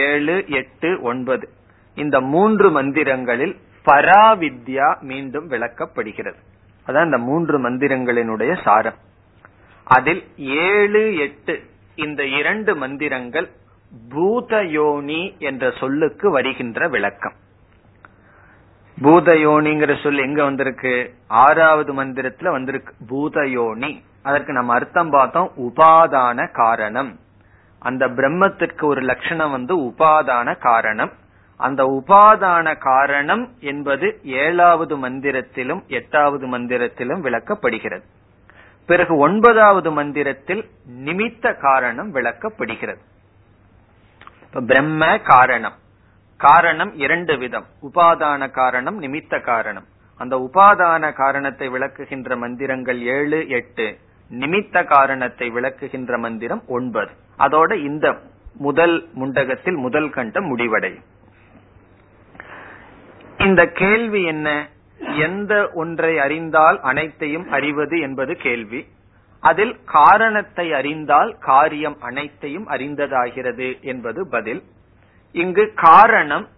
ஏழு எட்டு ஒன்பது இந்த மூன்று மந்திரங்களில் பராவித்யா மீண்டும் விளக்கப்படுகிறது. அதான் இந்த மூன்று மந்திரங்களினுடைய சாரம். அதில் ஏழு எட்டு இந்த இரண்டு மந்திரங்கள் பூதயோனி என்ற சொல்லுக்கு வருகின்ற விளக்கம். பூதயோனிங்கிற சொல் எங்க வந்திருக்கு? ஆறாவது மந்திரத்துல வந்திருக்கு. பூதயோனி. அதற்கு நம்ம அர்த்தம் பார்த்தோம். உபாதான காரணம். அந்த பிரம்மத்திற்கு ஒரு லட்சணம் வந்து உபாதான காரணம். அந்த உபாதான காரணம் என்பது ஏழாவது மந்திரத்திலும் எட்டாவது மந்திரத்திலும் விளக்கப்படுகிறது. பிறகு ஒன்பதாவது மந்திரத்தில் நிமித்த காரணம் விளக்கப்படுகிறது. பிரம்ம காரணம். காரணம் இரண்டு விதம். உபாதான காரணம் நிமித்த காரணம். அந்த உபாதான காரணத்தை விளக்குகின்ற மந்திரங்கள் ஏழு எட்டு. நிமித்த காரணத்தை விளக்குகின்ற மந்திரம் ஒன்பது. அதோட இந்த முதல் முண்டகத்தில் முதல் கண்டம் முடிவடையும். இந்த கேள்வி என்ன? எந்த ஒன்றை அறிந்தால் அனைத்தையும் அறிவது என்பது கேள்வி. அதில் காரணத்தை அறிந்தால் காரியம் அனைத்தையும் அறிந்ததாகிறது என்பது பதில். இங்கு காரணம்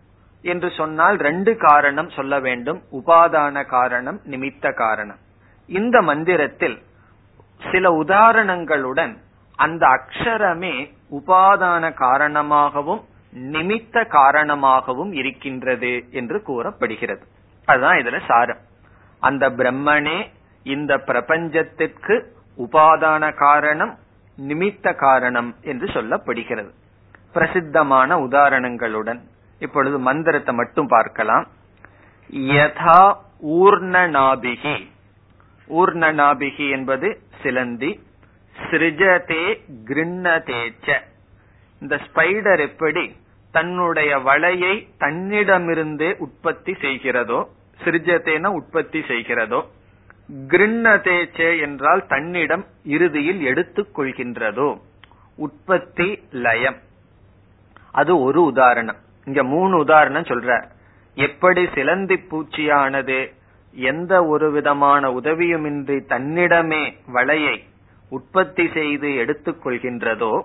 என்று சொன்னால் ரெண்டு காரணம் சொல்ல வேண்டும். உபாதான காரணம் நிமித்த காரணம். இந்த மந்திரத்தில் சில உதாரணங்களுடன் அந்த அக்ஷரமே உபாதான காரணமாகவும் நிமித்த காரணமாகவும் இருக்கின்றது என்று கூறப்படுகிறது. அதுதான் இதுல சாரம். அந்த பிரம்மனே இந்த பிரபஞ்சத்திற்கு உபாதான காரணம் நிமித்த காரணம் என்று சொல்லப்படுகிறது. பிரசித்தமான உதாரணங்களுடன் இப்பொழுது மந்திரத்தை மட்டும் பார்க்கலாம். யதா ஊர்ணநாபிகி. ஊர்ணநாபிகி என்பது சிலந்தி சிருஜதே கிருண்ணதேச்ச. இந்த ஸ்பைடர் எப்படி தன்னுடைய வலையை தன்னிடமிருந்தே உற்பத்தி செய்கிறதோ சிருஜத்தேன உற்பத்தி செய்கிறதோ கிருண்ணதேச்சே என்றால் தன்னிடம் இறுதியில் எடுத்துக் கொள்கின்றதோ. உற்பத்தி லயம். அது ஒரு உதாரணம். இங்க மூணு உதாரணம் சொல்ற. எப்படி சிலந்தி பூச்சியானது எந்த ஒரு விதமான உதவியுமின்றி தன்னிடமே வலையை உற்பத்தி செய்து எடுத்துக்கொள்கின்றதோ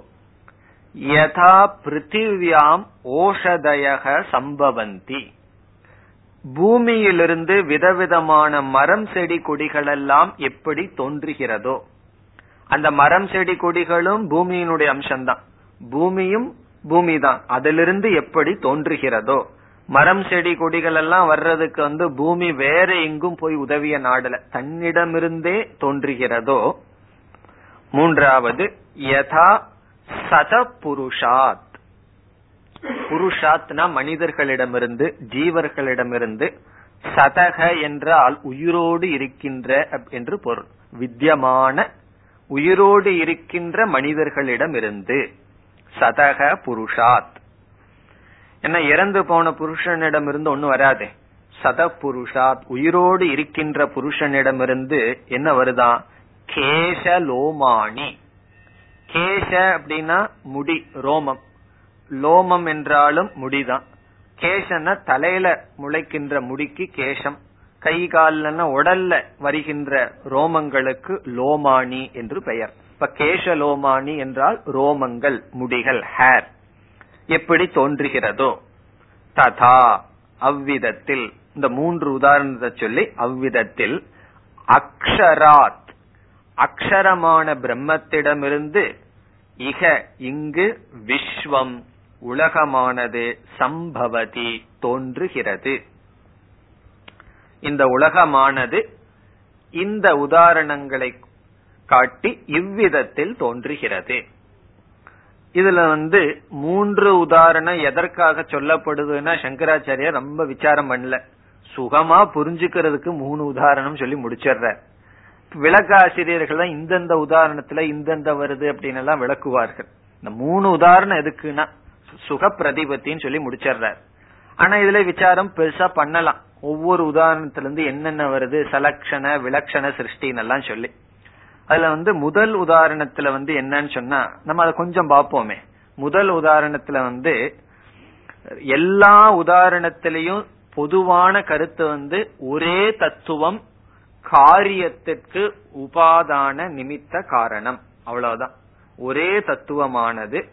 யதா பிருத்திவியாம் ஓஷதயக சம்பவந்தி. பூமியிலிருந்து விதவிதமான மரம் செடி கொடிகளெல்லாம் எப்படி தோன்றுகிறதோ அந்த மரம் செடி கொடிகளும் பூமியினுடைய அம்சம்தான். பூமியும் பூமி தான் அதிலிருந்து எப்படி தோன்றுகிறதோ மரம் செடி கொடிகள் எல்லாம் வர்றதுக்கு வந்து பூமி வேற எங்கும் போய் உதவிய நாடல தன்னிடமிருந்தே தோன்றுகிறதோ. மூன்றாவது யதா சத புருஷாத் புருஷாத்னா மனிதர்களிடமிருந்து ஜீவர்களிடமிருந்து சதக என்றால் உயிரோடு இருக்கின்ற என்று பொருள். வித்தியமான உயிரோடு இருக்கின்ற மனிதர்களிடமிருந்து சதக புருஷாத். என்ன இறந்து போன புருஷனிடம் இருந்து ஒண்ணு வராதே. சத புருஷாத் உயிரோடு இருக்கின்ற புருஷனிடமிருந்து என்ன வருதான் கேசலோமானி கேச அப்படின்னா முடி ரோமம். லோமம் என்றாலும் முடிதான். கேசன தலையில முளைக்கின்ற முடிக்கு கேசம். கை கால்ல உடல்ல வருகின்ற ரோமங்களுக்கு லோமானி என்று பெயர். இப்ப கேஷ லோமானி என்றால் ரோமங்கள் முடிகள் ஹேர். எப்படி தோன்றுகிறதோ. ததா அவ்விதத்தில். இந்த மூன்று உதாரணத்தை சொல்லி அவ்விதத்தில் அக்ஷராத். அக்ஷரமான பிரம்மத்திடமிருந்து இக இங்கு விஸ்வம் உலகமானது சம்பவதி தோன்றுகிறது. இந்த உலகமானது இந்த உதாரணங்களை காட்டி இவ்விதத்தில் தோன்றுகிறது. இதுல வந்து மூன்று உதாரணம் எதற்காக சொல்லப்படுதுன்னா சங்கராச்சாரியார் ரொம்ப விசாரம் பண்ணல. சுகமா புரிஞ்சுக்கிறதுக்கு மூணு உதாரணம் சொல்லி முடிச்சிடுற. விளக்காசிரியர்கள் தான் இந்தந்த உதாரணத்துல இந்தந்த வருது அப்படின்னு எல்லாம் விளக்குவார்கள். இந்த மூணு உதாரணம் எதுக்குன்னா சுக பிரதிபத்தின்னு சொல்லி முடிச்சிடுறார். ஆனா இதுல விசாரம் பெருசா பண்ணலாம். ஒவ்வொரு உதாரணத்துல இருந்து என்னென்ன வருது சலக்ஷண விலக்ஷண சிருஷ்டின்னு எல்லாம் சொல்லி. அதுல வந்து முதல் உதாரணத்துல வந்து என்னன்னு சொன்னா நம்ம அதை கொஞ்சம் பார்ப்போமே. முதல் உதாரணத்துல வந்து எல்லா உதாரணத்திலையும் பொதுவான கருத்து வந்து ஒரே தத்துவம் காரியத்திற்கு உபாதான நிமித்த காரணம். அவ்வளவுதான். ஒரே தத்துவமானது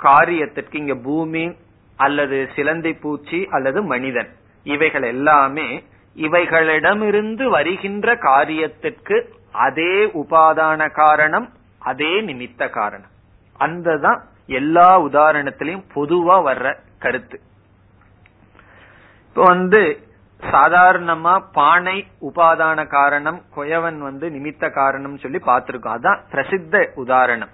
காரியத்திற்கு இங்க பூமி அல்லது சிலந்தி பூச்சி அல்லது மனிதன். இவைகள் எல்லாமே இவைகளிடமிருந்து வருகின்ற காரியத்திற்கு அதே உபாதான காரணம் அதே நிமித்த காரணம். அந்த தான் எல்லா உதாரணத்திலையும் பொதுவா வர்ற கருத்து. இப்போ வந்து சாதாரணமா பானை உபாதான காரணம் குயவன் வந்து நிமித்த காரணம் சொல்லி பார்த்திருக்கோம். அதான் பிரசித்த உதாரணம்.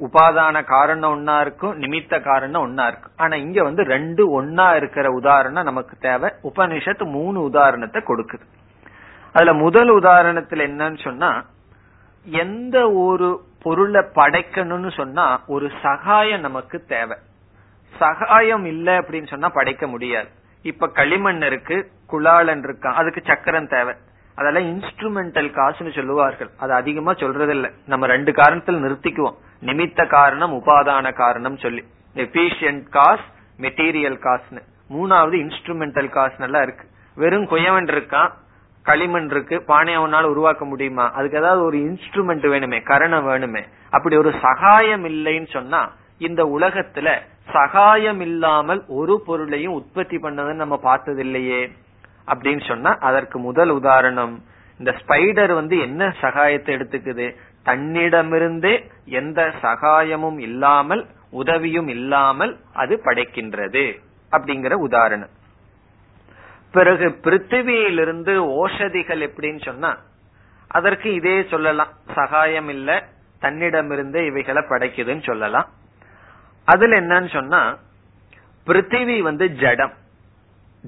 உபாதான காரணம் ஒன்னா இருக்கும் நிமித்த காரணம் ஒன்னா இருக்கும். ஆனா இங்க வந்து ரெண்டு ஒன்னா இருக்கிற உதாரணம் நமக்கு தேவை. உபனிஷத்து மூணு உதாரணத்தை கொடுக்குது. அதுல முதல் உதாரணத்துல என்னன்னு சொன்னா எந்த ஒரு பொருளை படைக்கணும்னு சொன்னா ஒரு சகாயம் நமக்கு தேவை. சகாயம் இல்ல அப்படின்னு சொன்னா படைக்க முடியாது. இப்ப களிமண் இருக்கு குழாலன் இருக்கான் அதுக்கு சக்கரம் தேவை. அதெல்லாம் இன்ஸ்ட்ருமெண்டல் காசுன்னு சொல்லுவார்கள். அது அதிகமா சொல்றதில்ல. நம்ம ரெண்டு காரணத்தில் நிறுத்திக்குவோம். நிமித்த காரணம் உபாதான காரணம் சொல்லி. எபிஷியன்ட் காஸ் மெட்டீரியல் காஸ்ட்னு மூணாவது இன்ஸ்ட்ருமெண்டல் காஸ்ட் நல்லா இருக்கு. வெறும் குயவன் இருக்கான் களிமண் இருக்கு பானை அவனால உருவாக்க முடியுமா? அதுக்கு ஏதாவது ஒரு இன்ஸ்ட்ருமெண்ட் வேணுமே கரணம் வேணுமே. அப்படி ஒரு சகாயம் இல்லைன்னு சொன்னா இந்த உலகத்துல சகாயம் இல்லாமல் ஒரு பொருளையும் உற்பத்தி பண்ணதுன்னு நம்ம பார்த்தது இல்லையே அப்படின்னு சொன்னா அதற்கு முதல் உதாரணம் இந்த ஸ்பைடர் வந்து என்ன சகாயத்தை எடுத்துக்குது? தன்னிடமிருந்தே எந்த சகாயமும் இல்லாமல் உதவியும் இல்லாமல் அது படைக்கின்றது அப்படிங்கிற உதாரணம். பிறகு பிருத்திவியிலிருந்து ஓஷதிகள் எப்படின்னு சொன்னா அதற்கு இதே சொல்லலாம் சகாயம் இல்ல தன்னிடமிருந்தே இவைகளை படைக்குதுன்னு சொல்லலாம். அதுல என்னன்னு சொன்னா பிருத்திவி வந்து ஜடம்.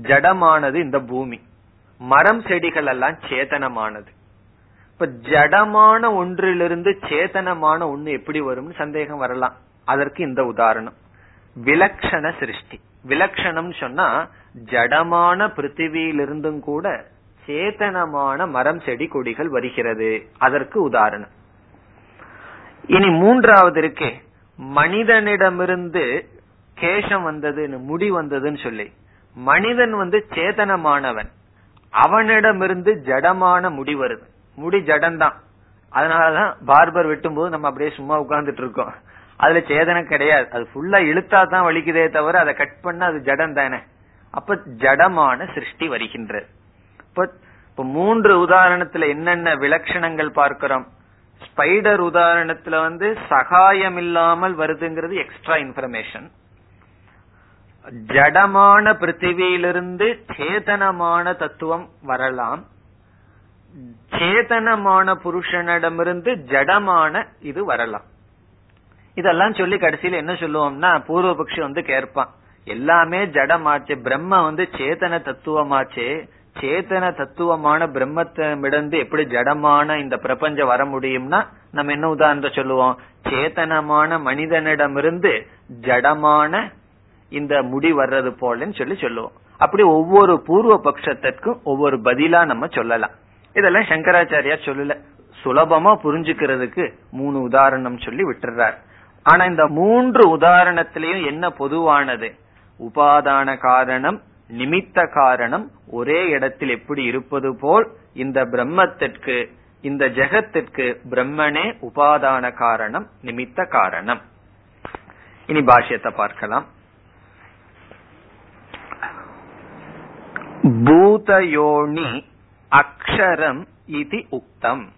ஜடமானது இந்த பூமி. மரம் செடிகள் எல்லாம் சேதனமானது. இப்ப ஜடமான ஒன்றிலிருந்து சேதனமான ஒண்ணு எப்படி வரும்னு சந்தேகம் வரலாம். அதற்கு இந்த உதாரணம். விலக்ஷண சிருஷ்டி. விலக்ஷணம் சொன்னா ஜடமான பிருத்திவியிலிருந்தும் கூட சேதனமான மரம் செடி கொடிகள் வருகிறது. அதற்கு உதாரணம். இனி மூன்றாவது இருக்கே. மனிதனிடமிருந்து கேசம் வந்ததுன்னு முடி வந்ததுன்னு சொல்லி. மனிதன் வந்து சேதனமானவன். அவனிடமிருந்து ஜடமான முடி வருது. முடி ஜடம்தான் அதனாலதான் பார்பர் வெட்டும் போது நம்ம அப்படியே சும்மா உட்கார்ந்துட்டு இருக்கோம். அதுல சேதனம் கிடையாது. அது ஃபுல்லா இழுத்தா தான் வலிக்குதே தவிர அதை கட் பண்ண அது ஜடம் தானே. அப்ப ஜடமான சிருஷ்டி வருகின்றது. இப்ப மூன்று உதாரணத்துல என்னென்ன விலட்சணங்கள் பார்க்கிறோம்? ஸ்பைடர் உதாரணத்துல வந்து சகாயம் இல்லாமல் வருதுங்கிறது எக்ஸ்ட்ரா இன்ஃபர்மேஷன் ஜடமான பிருத்திவியிலிருந்து சேதனமான தத்துவம் வரலாம். சேதனமான புருஷனிடமிருந்து ஜடமான இது வரலாம். இதெல்லாம் சொல்லி கடைசியில என்ன சொல்லுவோம்னா பூர்வபக்ஷி வந்து கேட்பான் எல்லாமே ஜடமாச்சு பிரம்ம வந்து சேதன தத்துவமாச்சு சேத்தன தத்துவமான பிரம்மத்திடந்து எப்படி ஜடமான இந்த பிரபஞ்சம் வர முடியும்னா நம்ம என்ன உதாரணத்தை சொல்லுவோம்? சேத்தனமான மனிதனிடமிருந்து ஜடமான இந்த முடி வர்றது போலன்னு சொல்லி சொல்லுவோம். அப்படி ஒவ்வொரு பூர்வ பட்சத்திற்கும் ஒவ்வொரு பதிலா நம்ம சொல்லலாம். இதெல்லாம் சங்கராச்சாரியா சொல்லல. சுலபமா புரிஞ்சுக்கிறதுக்கு மூணு உதாரணம் சொல்லி விட்டுறார். ஆனா இந்த மூன்று உதாரணத்திலையும் என்ன பொதுவானது? உபாதான காரணம் நிமித்த காரணம் ஒரே இடத்தில் எப்படி இருப்பது போல் இந்த பிரம்மத்திற்கு இந்த ஜெகத்திற்கு பிரம்மனே உபாதான காரணம் நிமித்த காரணம். இனி பாஷ்யத்தை பார்க்கலாம். பூதயோனி அக்ஷரம் இது உக்தம்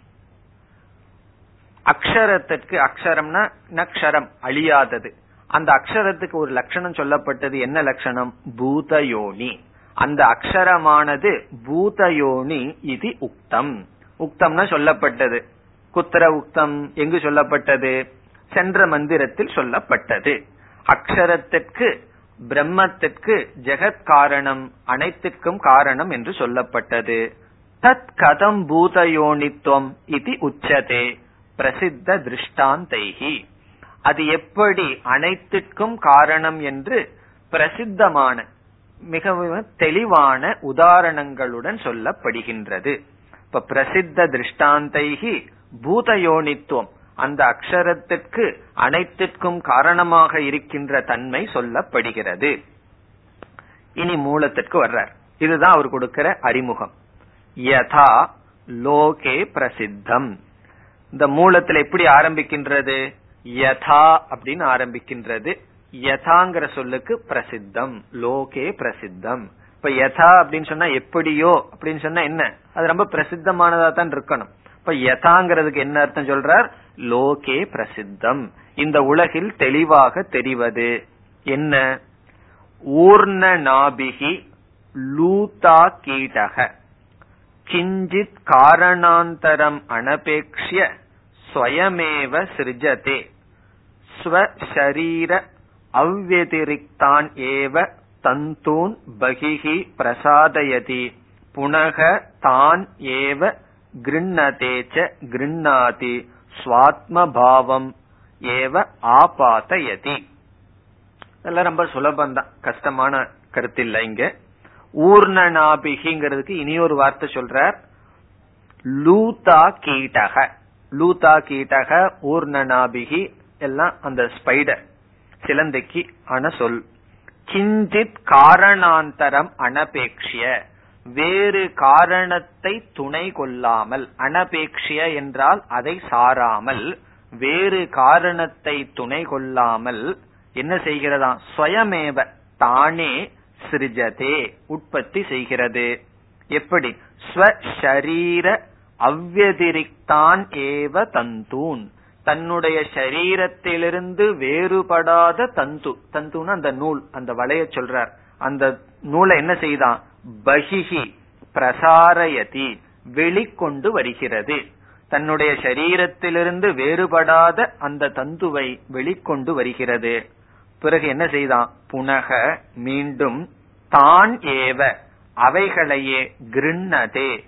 அக்ஷரத்திற்கு அக்ஷரம்னா நக்ஷரம் அழியாதது. அந்த அக்ஷரத்துக்கு ஒரு லட்சணம் சொல்லப்பட்டது என்ன லட்சணம்? பூதயோனி. அந்த அக்ஷரமானது பூதயோனி இது உக்தம். உக்தம்னா சொல்லப்பட்டது. குத்திர உக்தம் எங்கு சொல்லப்பட்டது? சென்ற மந்திரத்தில் சொல்லப்பட்டது. அக்ஷரத்திற்கு பிரம்மத்திற்கு ஜெகத் காரணம் அனைத்திற்கும் காரணம் என்று சொல்லப்பட்டது. தத் கதம் பூதயோனித்துவம் இது உச்சதே பிரசித்த திருஷ்டாந்தைகி அது எப்படி அனைத்திற்கும் காரணம் என்று பிரசித்தமான மிகவும் தெளிவான உதாரணங்களுடன் சொல்லப்படுகின்றது. இப்ப பிரசித்த திருஷ்டாந்தைகி பூதயோனித்துவம் அந்த அக்ஷரத்திற்கு அனைத்திற்கும் காரணமாக இருக்கின்ற தன்மை சொல்லப்படுகிறது. இனி மூலத்திற்கு வர்றார். இதுதான் அவர் கொடுக்கிற அறிமுகம். யதா லோகே பிரசித்தம். இந்த மூலத்தில் எப்படி ஆரம்பிக்கின்றது? யதா அப்படின்னு ஆரம்பிக்கின்றது. யதாங்கிற சொல்லுக்கு பிரசித்தம். லோகே பிரசித்தம். இப்ப யதா அப்படின்னு சொன்னா எப்படியோ அப்படின்னு சொன்னா என்ன? அது ரொம்ப பிரசித்தமானதா தான் இருக்கணும். இப்ப யதாங்கிறதுக்கு என்ன அர்த்தம் சொல்றார்? லோகே பிரசித்தம். இந்த உலகில் தெளிவாக தெரிவது. என்ன? ஊர்ண நாபிகி லூதா கீடக. கிஞ்சித் காரணாந்தரம் அனபேக்ஷிய ஸ்வயமேவ சிருஜதே. ஸ்வசரீர அவ்வதிரிக்தான் ஏவ தந்தூன் பகிஹி பிரசாதயதி. புனக தான் ஏவ கிருண்ணதேச்ச கிருண்ணாதி சுவாத்ம பாவம் ஏவ ஆபாத்தயதி இதெல்லாம் ரொம்ப சுலபம்தான். கஷ்டமான கருத்து இல்லை இங்க ஊர்ணநாபிகிங்கிறதுக்கு இனியொரு வார்த்தை சொல்றார். லூதா கீட்டக. லூதா கீட்டக ஊர்ணநாபிகி எல்லாம் அந்த ஸ்பைடர் சிலந்தைக்கு ஆன சொல். கிஞ்சித் காரணாந்தரம் அனபேக்ஷிய. வேறு காரணத்தை துணை கொள்ளாமல் அனபேக்ஷிய என்றால் அதை சாராமல் வேறு காரணத்தை துணை கொள்ளாமல் என்ன செய்கிறதா ஸ்வயமேவ தானே சிருஜதே உற்பத்தி செய்கிறது. எப்படி? ஸ்வரீர அவ்வதிரிக்தான் ஏவ தந்தூன். தன்னுடைய சரீரத்திலிருந்து வேறுபடாத தந்து. தந்துன்னு அந்த நூல் அந்த வளைய சொல்றார். அந்த நூலை என்ன செய்தான்? பகிஹி பிரசாரயதி வெளிக்கொண்டு வருகிறது. தன்னுடைய சரீரத்திலிருந்து வேறுபடாத அந்த தந்துவை வெளிக்கொண்டு வருகிறது. பிறகு என்ன செய்தான்? புனக மீண்டும் தான் ஏவ அவைகளையே கிருண்ணதே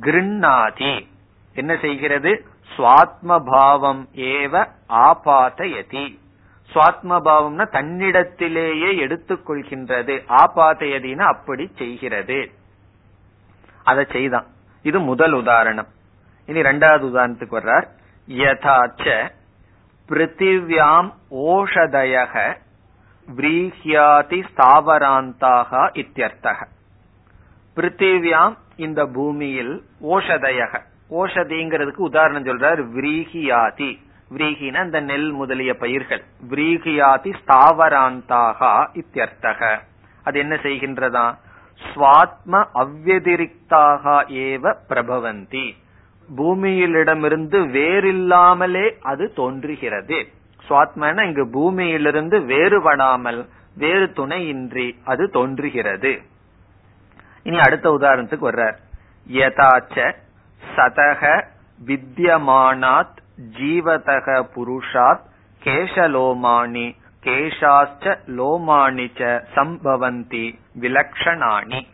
கிருண்ணாதி. என்ன செய்கிறது? சுவாத்ம பாவம் ஏவ ஆபாதயதி. சுவாத்மபாவம்னா தன்னிடத்திலேயே எடுத்துக்கொள்கின்றது ஆபாதையதினா அப்படி செய்கிறது. அதை செய்தான். இது முதல் உதாரணம். இனி ரெண்டாவது உதாரணத்துக்கு வர்றார். யதாச்ச பிருத்திவியாம் ஓஷதயக விரீஹியாதி ஸ்தாவராந்தாக இத்தியர்த்தக. பிருத்திவியாம் இந்த பூமியில் ஓஷதயக. ஓஷதிங்கிறதுக்கு உதாரணம் சொல்றார் விரீஹியாதி. விரீகின இந்த நெல் முதலிய பயிர்கள். விரீகியாதி ஸ்தாவராந்தாகா இத்தியர்த்தக. அது என்ன செய்கின்றதா? ஸ்வாத்ம அவ்வதிரிக்தாக ஏவ பிரபவந்தி. பூமியிலிடமிருந்து வேறில்லாமலே அது தோன்றுகிறது. சுவாத்மன இங்கு பூமியிலிருந்து வேறுபடாமல் வேறு துணையின்றி அது தோன்றுகிறது. இனி அடுத்த உதாரணத்துக்கு வர்றார். யதாச்ச சதக வித்யமானாத் ஜீவதக புருஷாத் கேசலோமானி கேஷாச்ச லோமானிச்ச சம்பவந்தி விலக்ஷணாணி.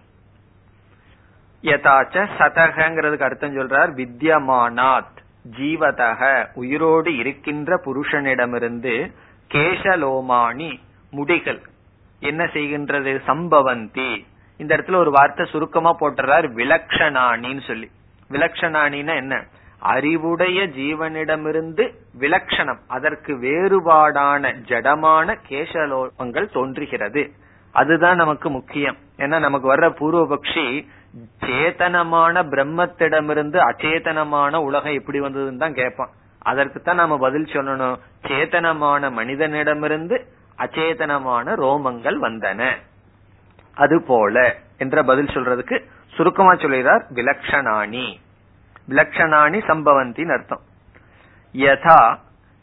யதாச்ச சதகங்கிறதுக்கு அர்த்தம் சொல்றார் வித்யமானாத் ஜீவதக உயிரோடு இருக்கின்ற புருஷனிடமிருந்து கேசலோமானி முடிகள். என்ன செய்கின்றது? சம்பவந்தி. இந்த இடத்துல ஒரு வார்த்தை சுருக்கமா போட்டுறார் விலக்ஷணானின்னு சொல்லி. விலக்ஷணானின்னா என்ன? அறிவுடைய ஜீவனிடமிருந்து விலக்ஷணம் அதற்கு வேறுபாடான ஜடமான கேசலோகங்கள் தோன்றுகிறது. அதுதான் நமக்கு முக்கியம். ஏன்னா நமக்கு வர்ற பூர்வபக்ஷி சேதனமான பிரம்மத்திடமிருந்து அச்சேதனமான உலகம் எப்படி வந்ததுன்னு தான் கேட்பான். அதற்குத்தான் நாம பதில் சொல்லணும். சேத்தனமான மனிதனிடமிருந்து அச்சேதனமான ரோமங்கள் வந்தன. அது போல என்ற பதில் சொல்றதுக்கு சுருக்கமா சொல்லிடுறார் விலக்ஷணாணி. விலக்ஷணாணி சம்பவந்தின்னு அர்த்தம். யதா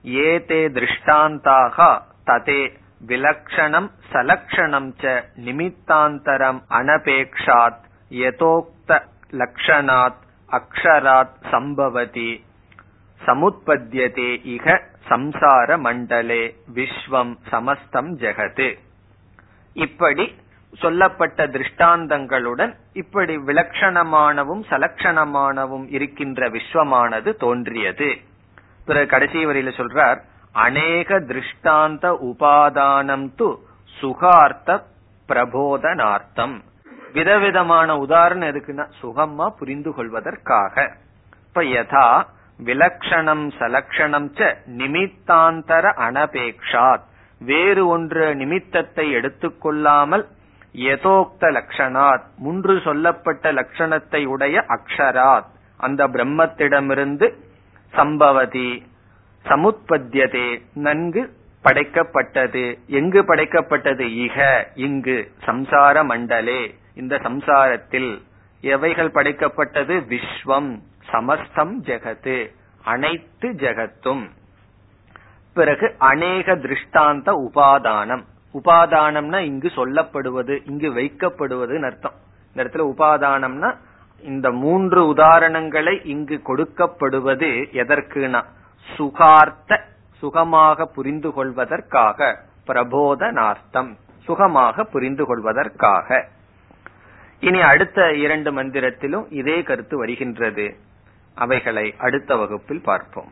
ஏதே திருஷ்டாந்தாக ததே விலக்ஷணம் சலக்ஷணம் ச நிமித்தாந்தரம் அனபேக்ஷாத் யதோக்த லக்ஷணாத் அக்ஷராத் சம்பவதி சமுத்பத்தியதே இக சம்சார மண்டலே விஸ்வம் சமஸ்தம் ஜெகது. இப்படி சொல்லப்பட்ட திருஷ்டாந்தங்களுடன் இப்படி விலட்சணமானவும் சலக்ஷணமானவும் இருக்கின்ற விஸ்வமானது தோன்றியது. பிறகு கடைசி வரையில் சொல்றார் அநேக திருஷ்டாந்த உபாதானம் து சுகார்த்த பிரபோதனார்த்தம். விதவிதமான உதாரணம் எதுக்குன்னா சுகமா புரிந்து கொள்வதற்காக. இப்ப யதா விலக்ஷணம் சலக்ஷணம் ச நிமித்தாந்தர அனபேக்ஷாத். வேறு ஒன்று நிமித்தத்தை எடுத்துக்கொள்ளாமல் யதோக்த லட்சணாத் முன்று சொல்லப்பட்ட லட்சணத்தை உடைய அக்ஷராத். அந்த பிரம்மத்திடமிருந்து சம்பவதி சமுத்பத்தியதே நன்கு படைக்கப்பட்டது. எங்கு படைக்கப்பட்டது? இக இங்கு சம்சார மண்டலே. இந்த சம்சாரத்தில் எவைகள் படைக்கப்பட்டது? விஸ்வம் சமஸ்தம் ஜெகத்து அனைத்து ஜெகத்தும். பிறகு அநேக திருஷ்டாந்த உபாதானம். உபாதானம்னா இங்கு சொல்லப்படுவது இங்கு வைக்கப்படுவதுன்னு அர்த்தம். இந்த இடத்துல உபாதானம்னா இந்த மூன்று உதாரணங்களை இங்கு கொடுக்கப்படுவது எதற்குனா? சுகார்த்த சுகமாக புரிந்து கொள்வதற்காக பிரபோதனார்த்தம் சுகமாக புரிந்து கொள்வதற்காக. இனி அடுத்த இரண்டு மந்திரத்திலும் இதே கருத்து வருகின்றது. அவைகளை அடுத்த வகுப்பில் பார்ப்போம்.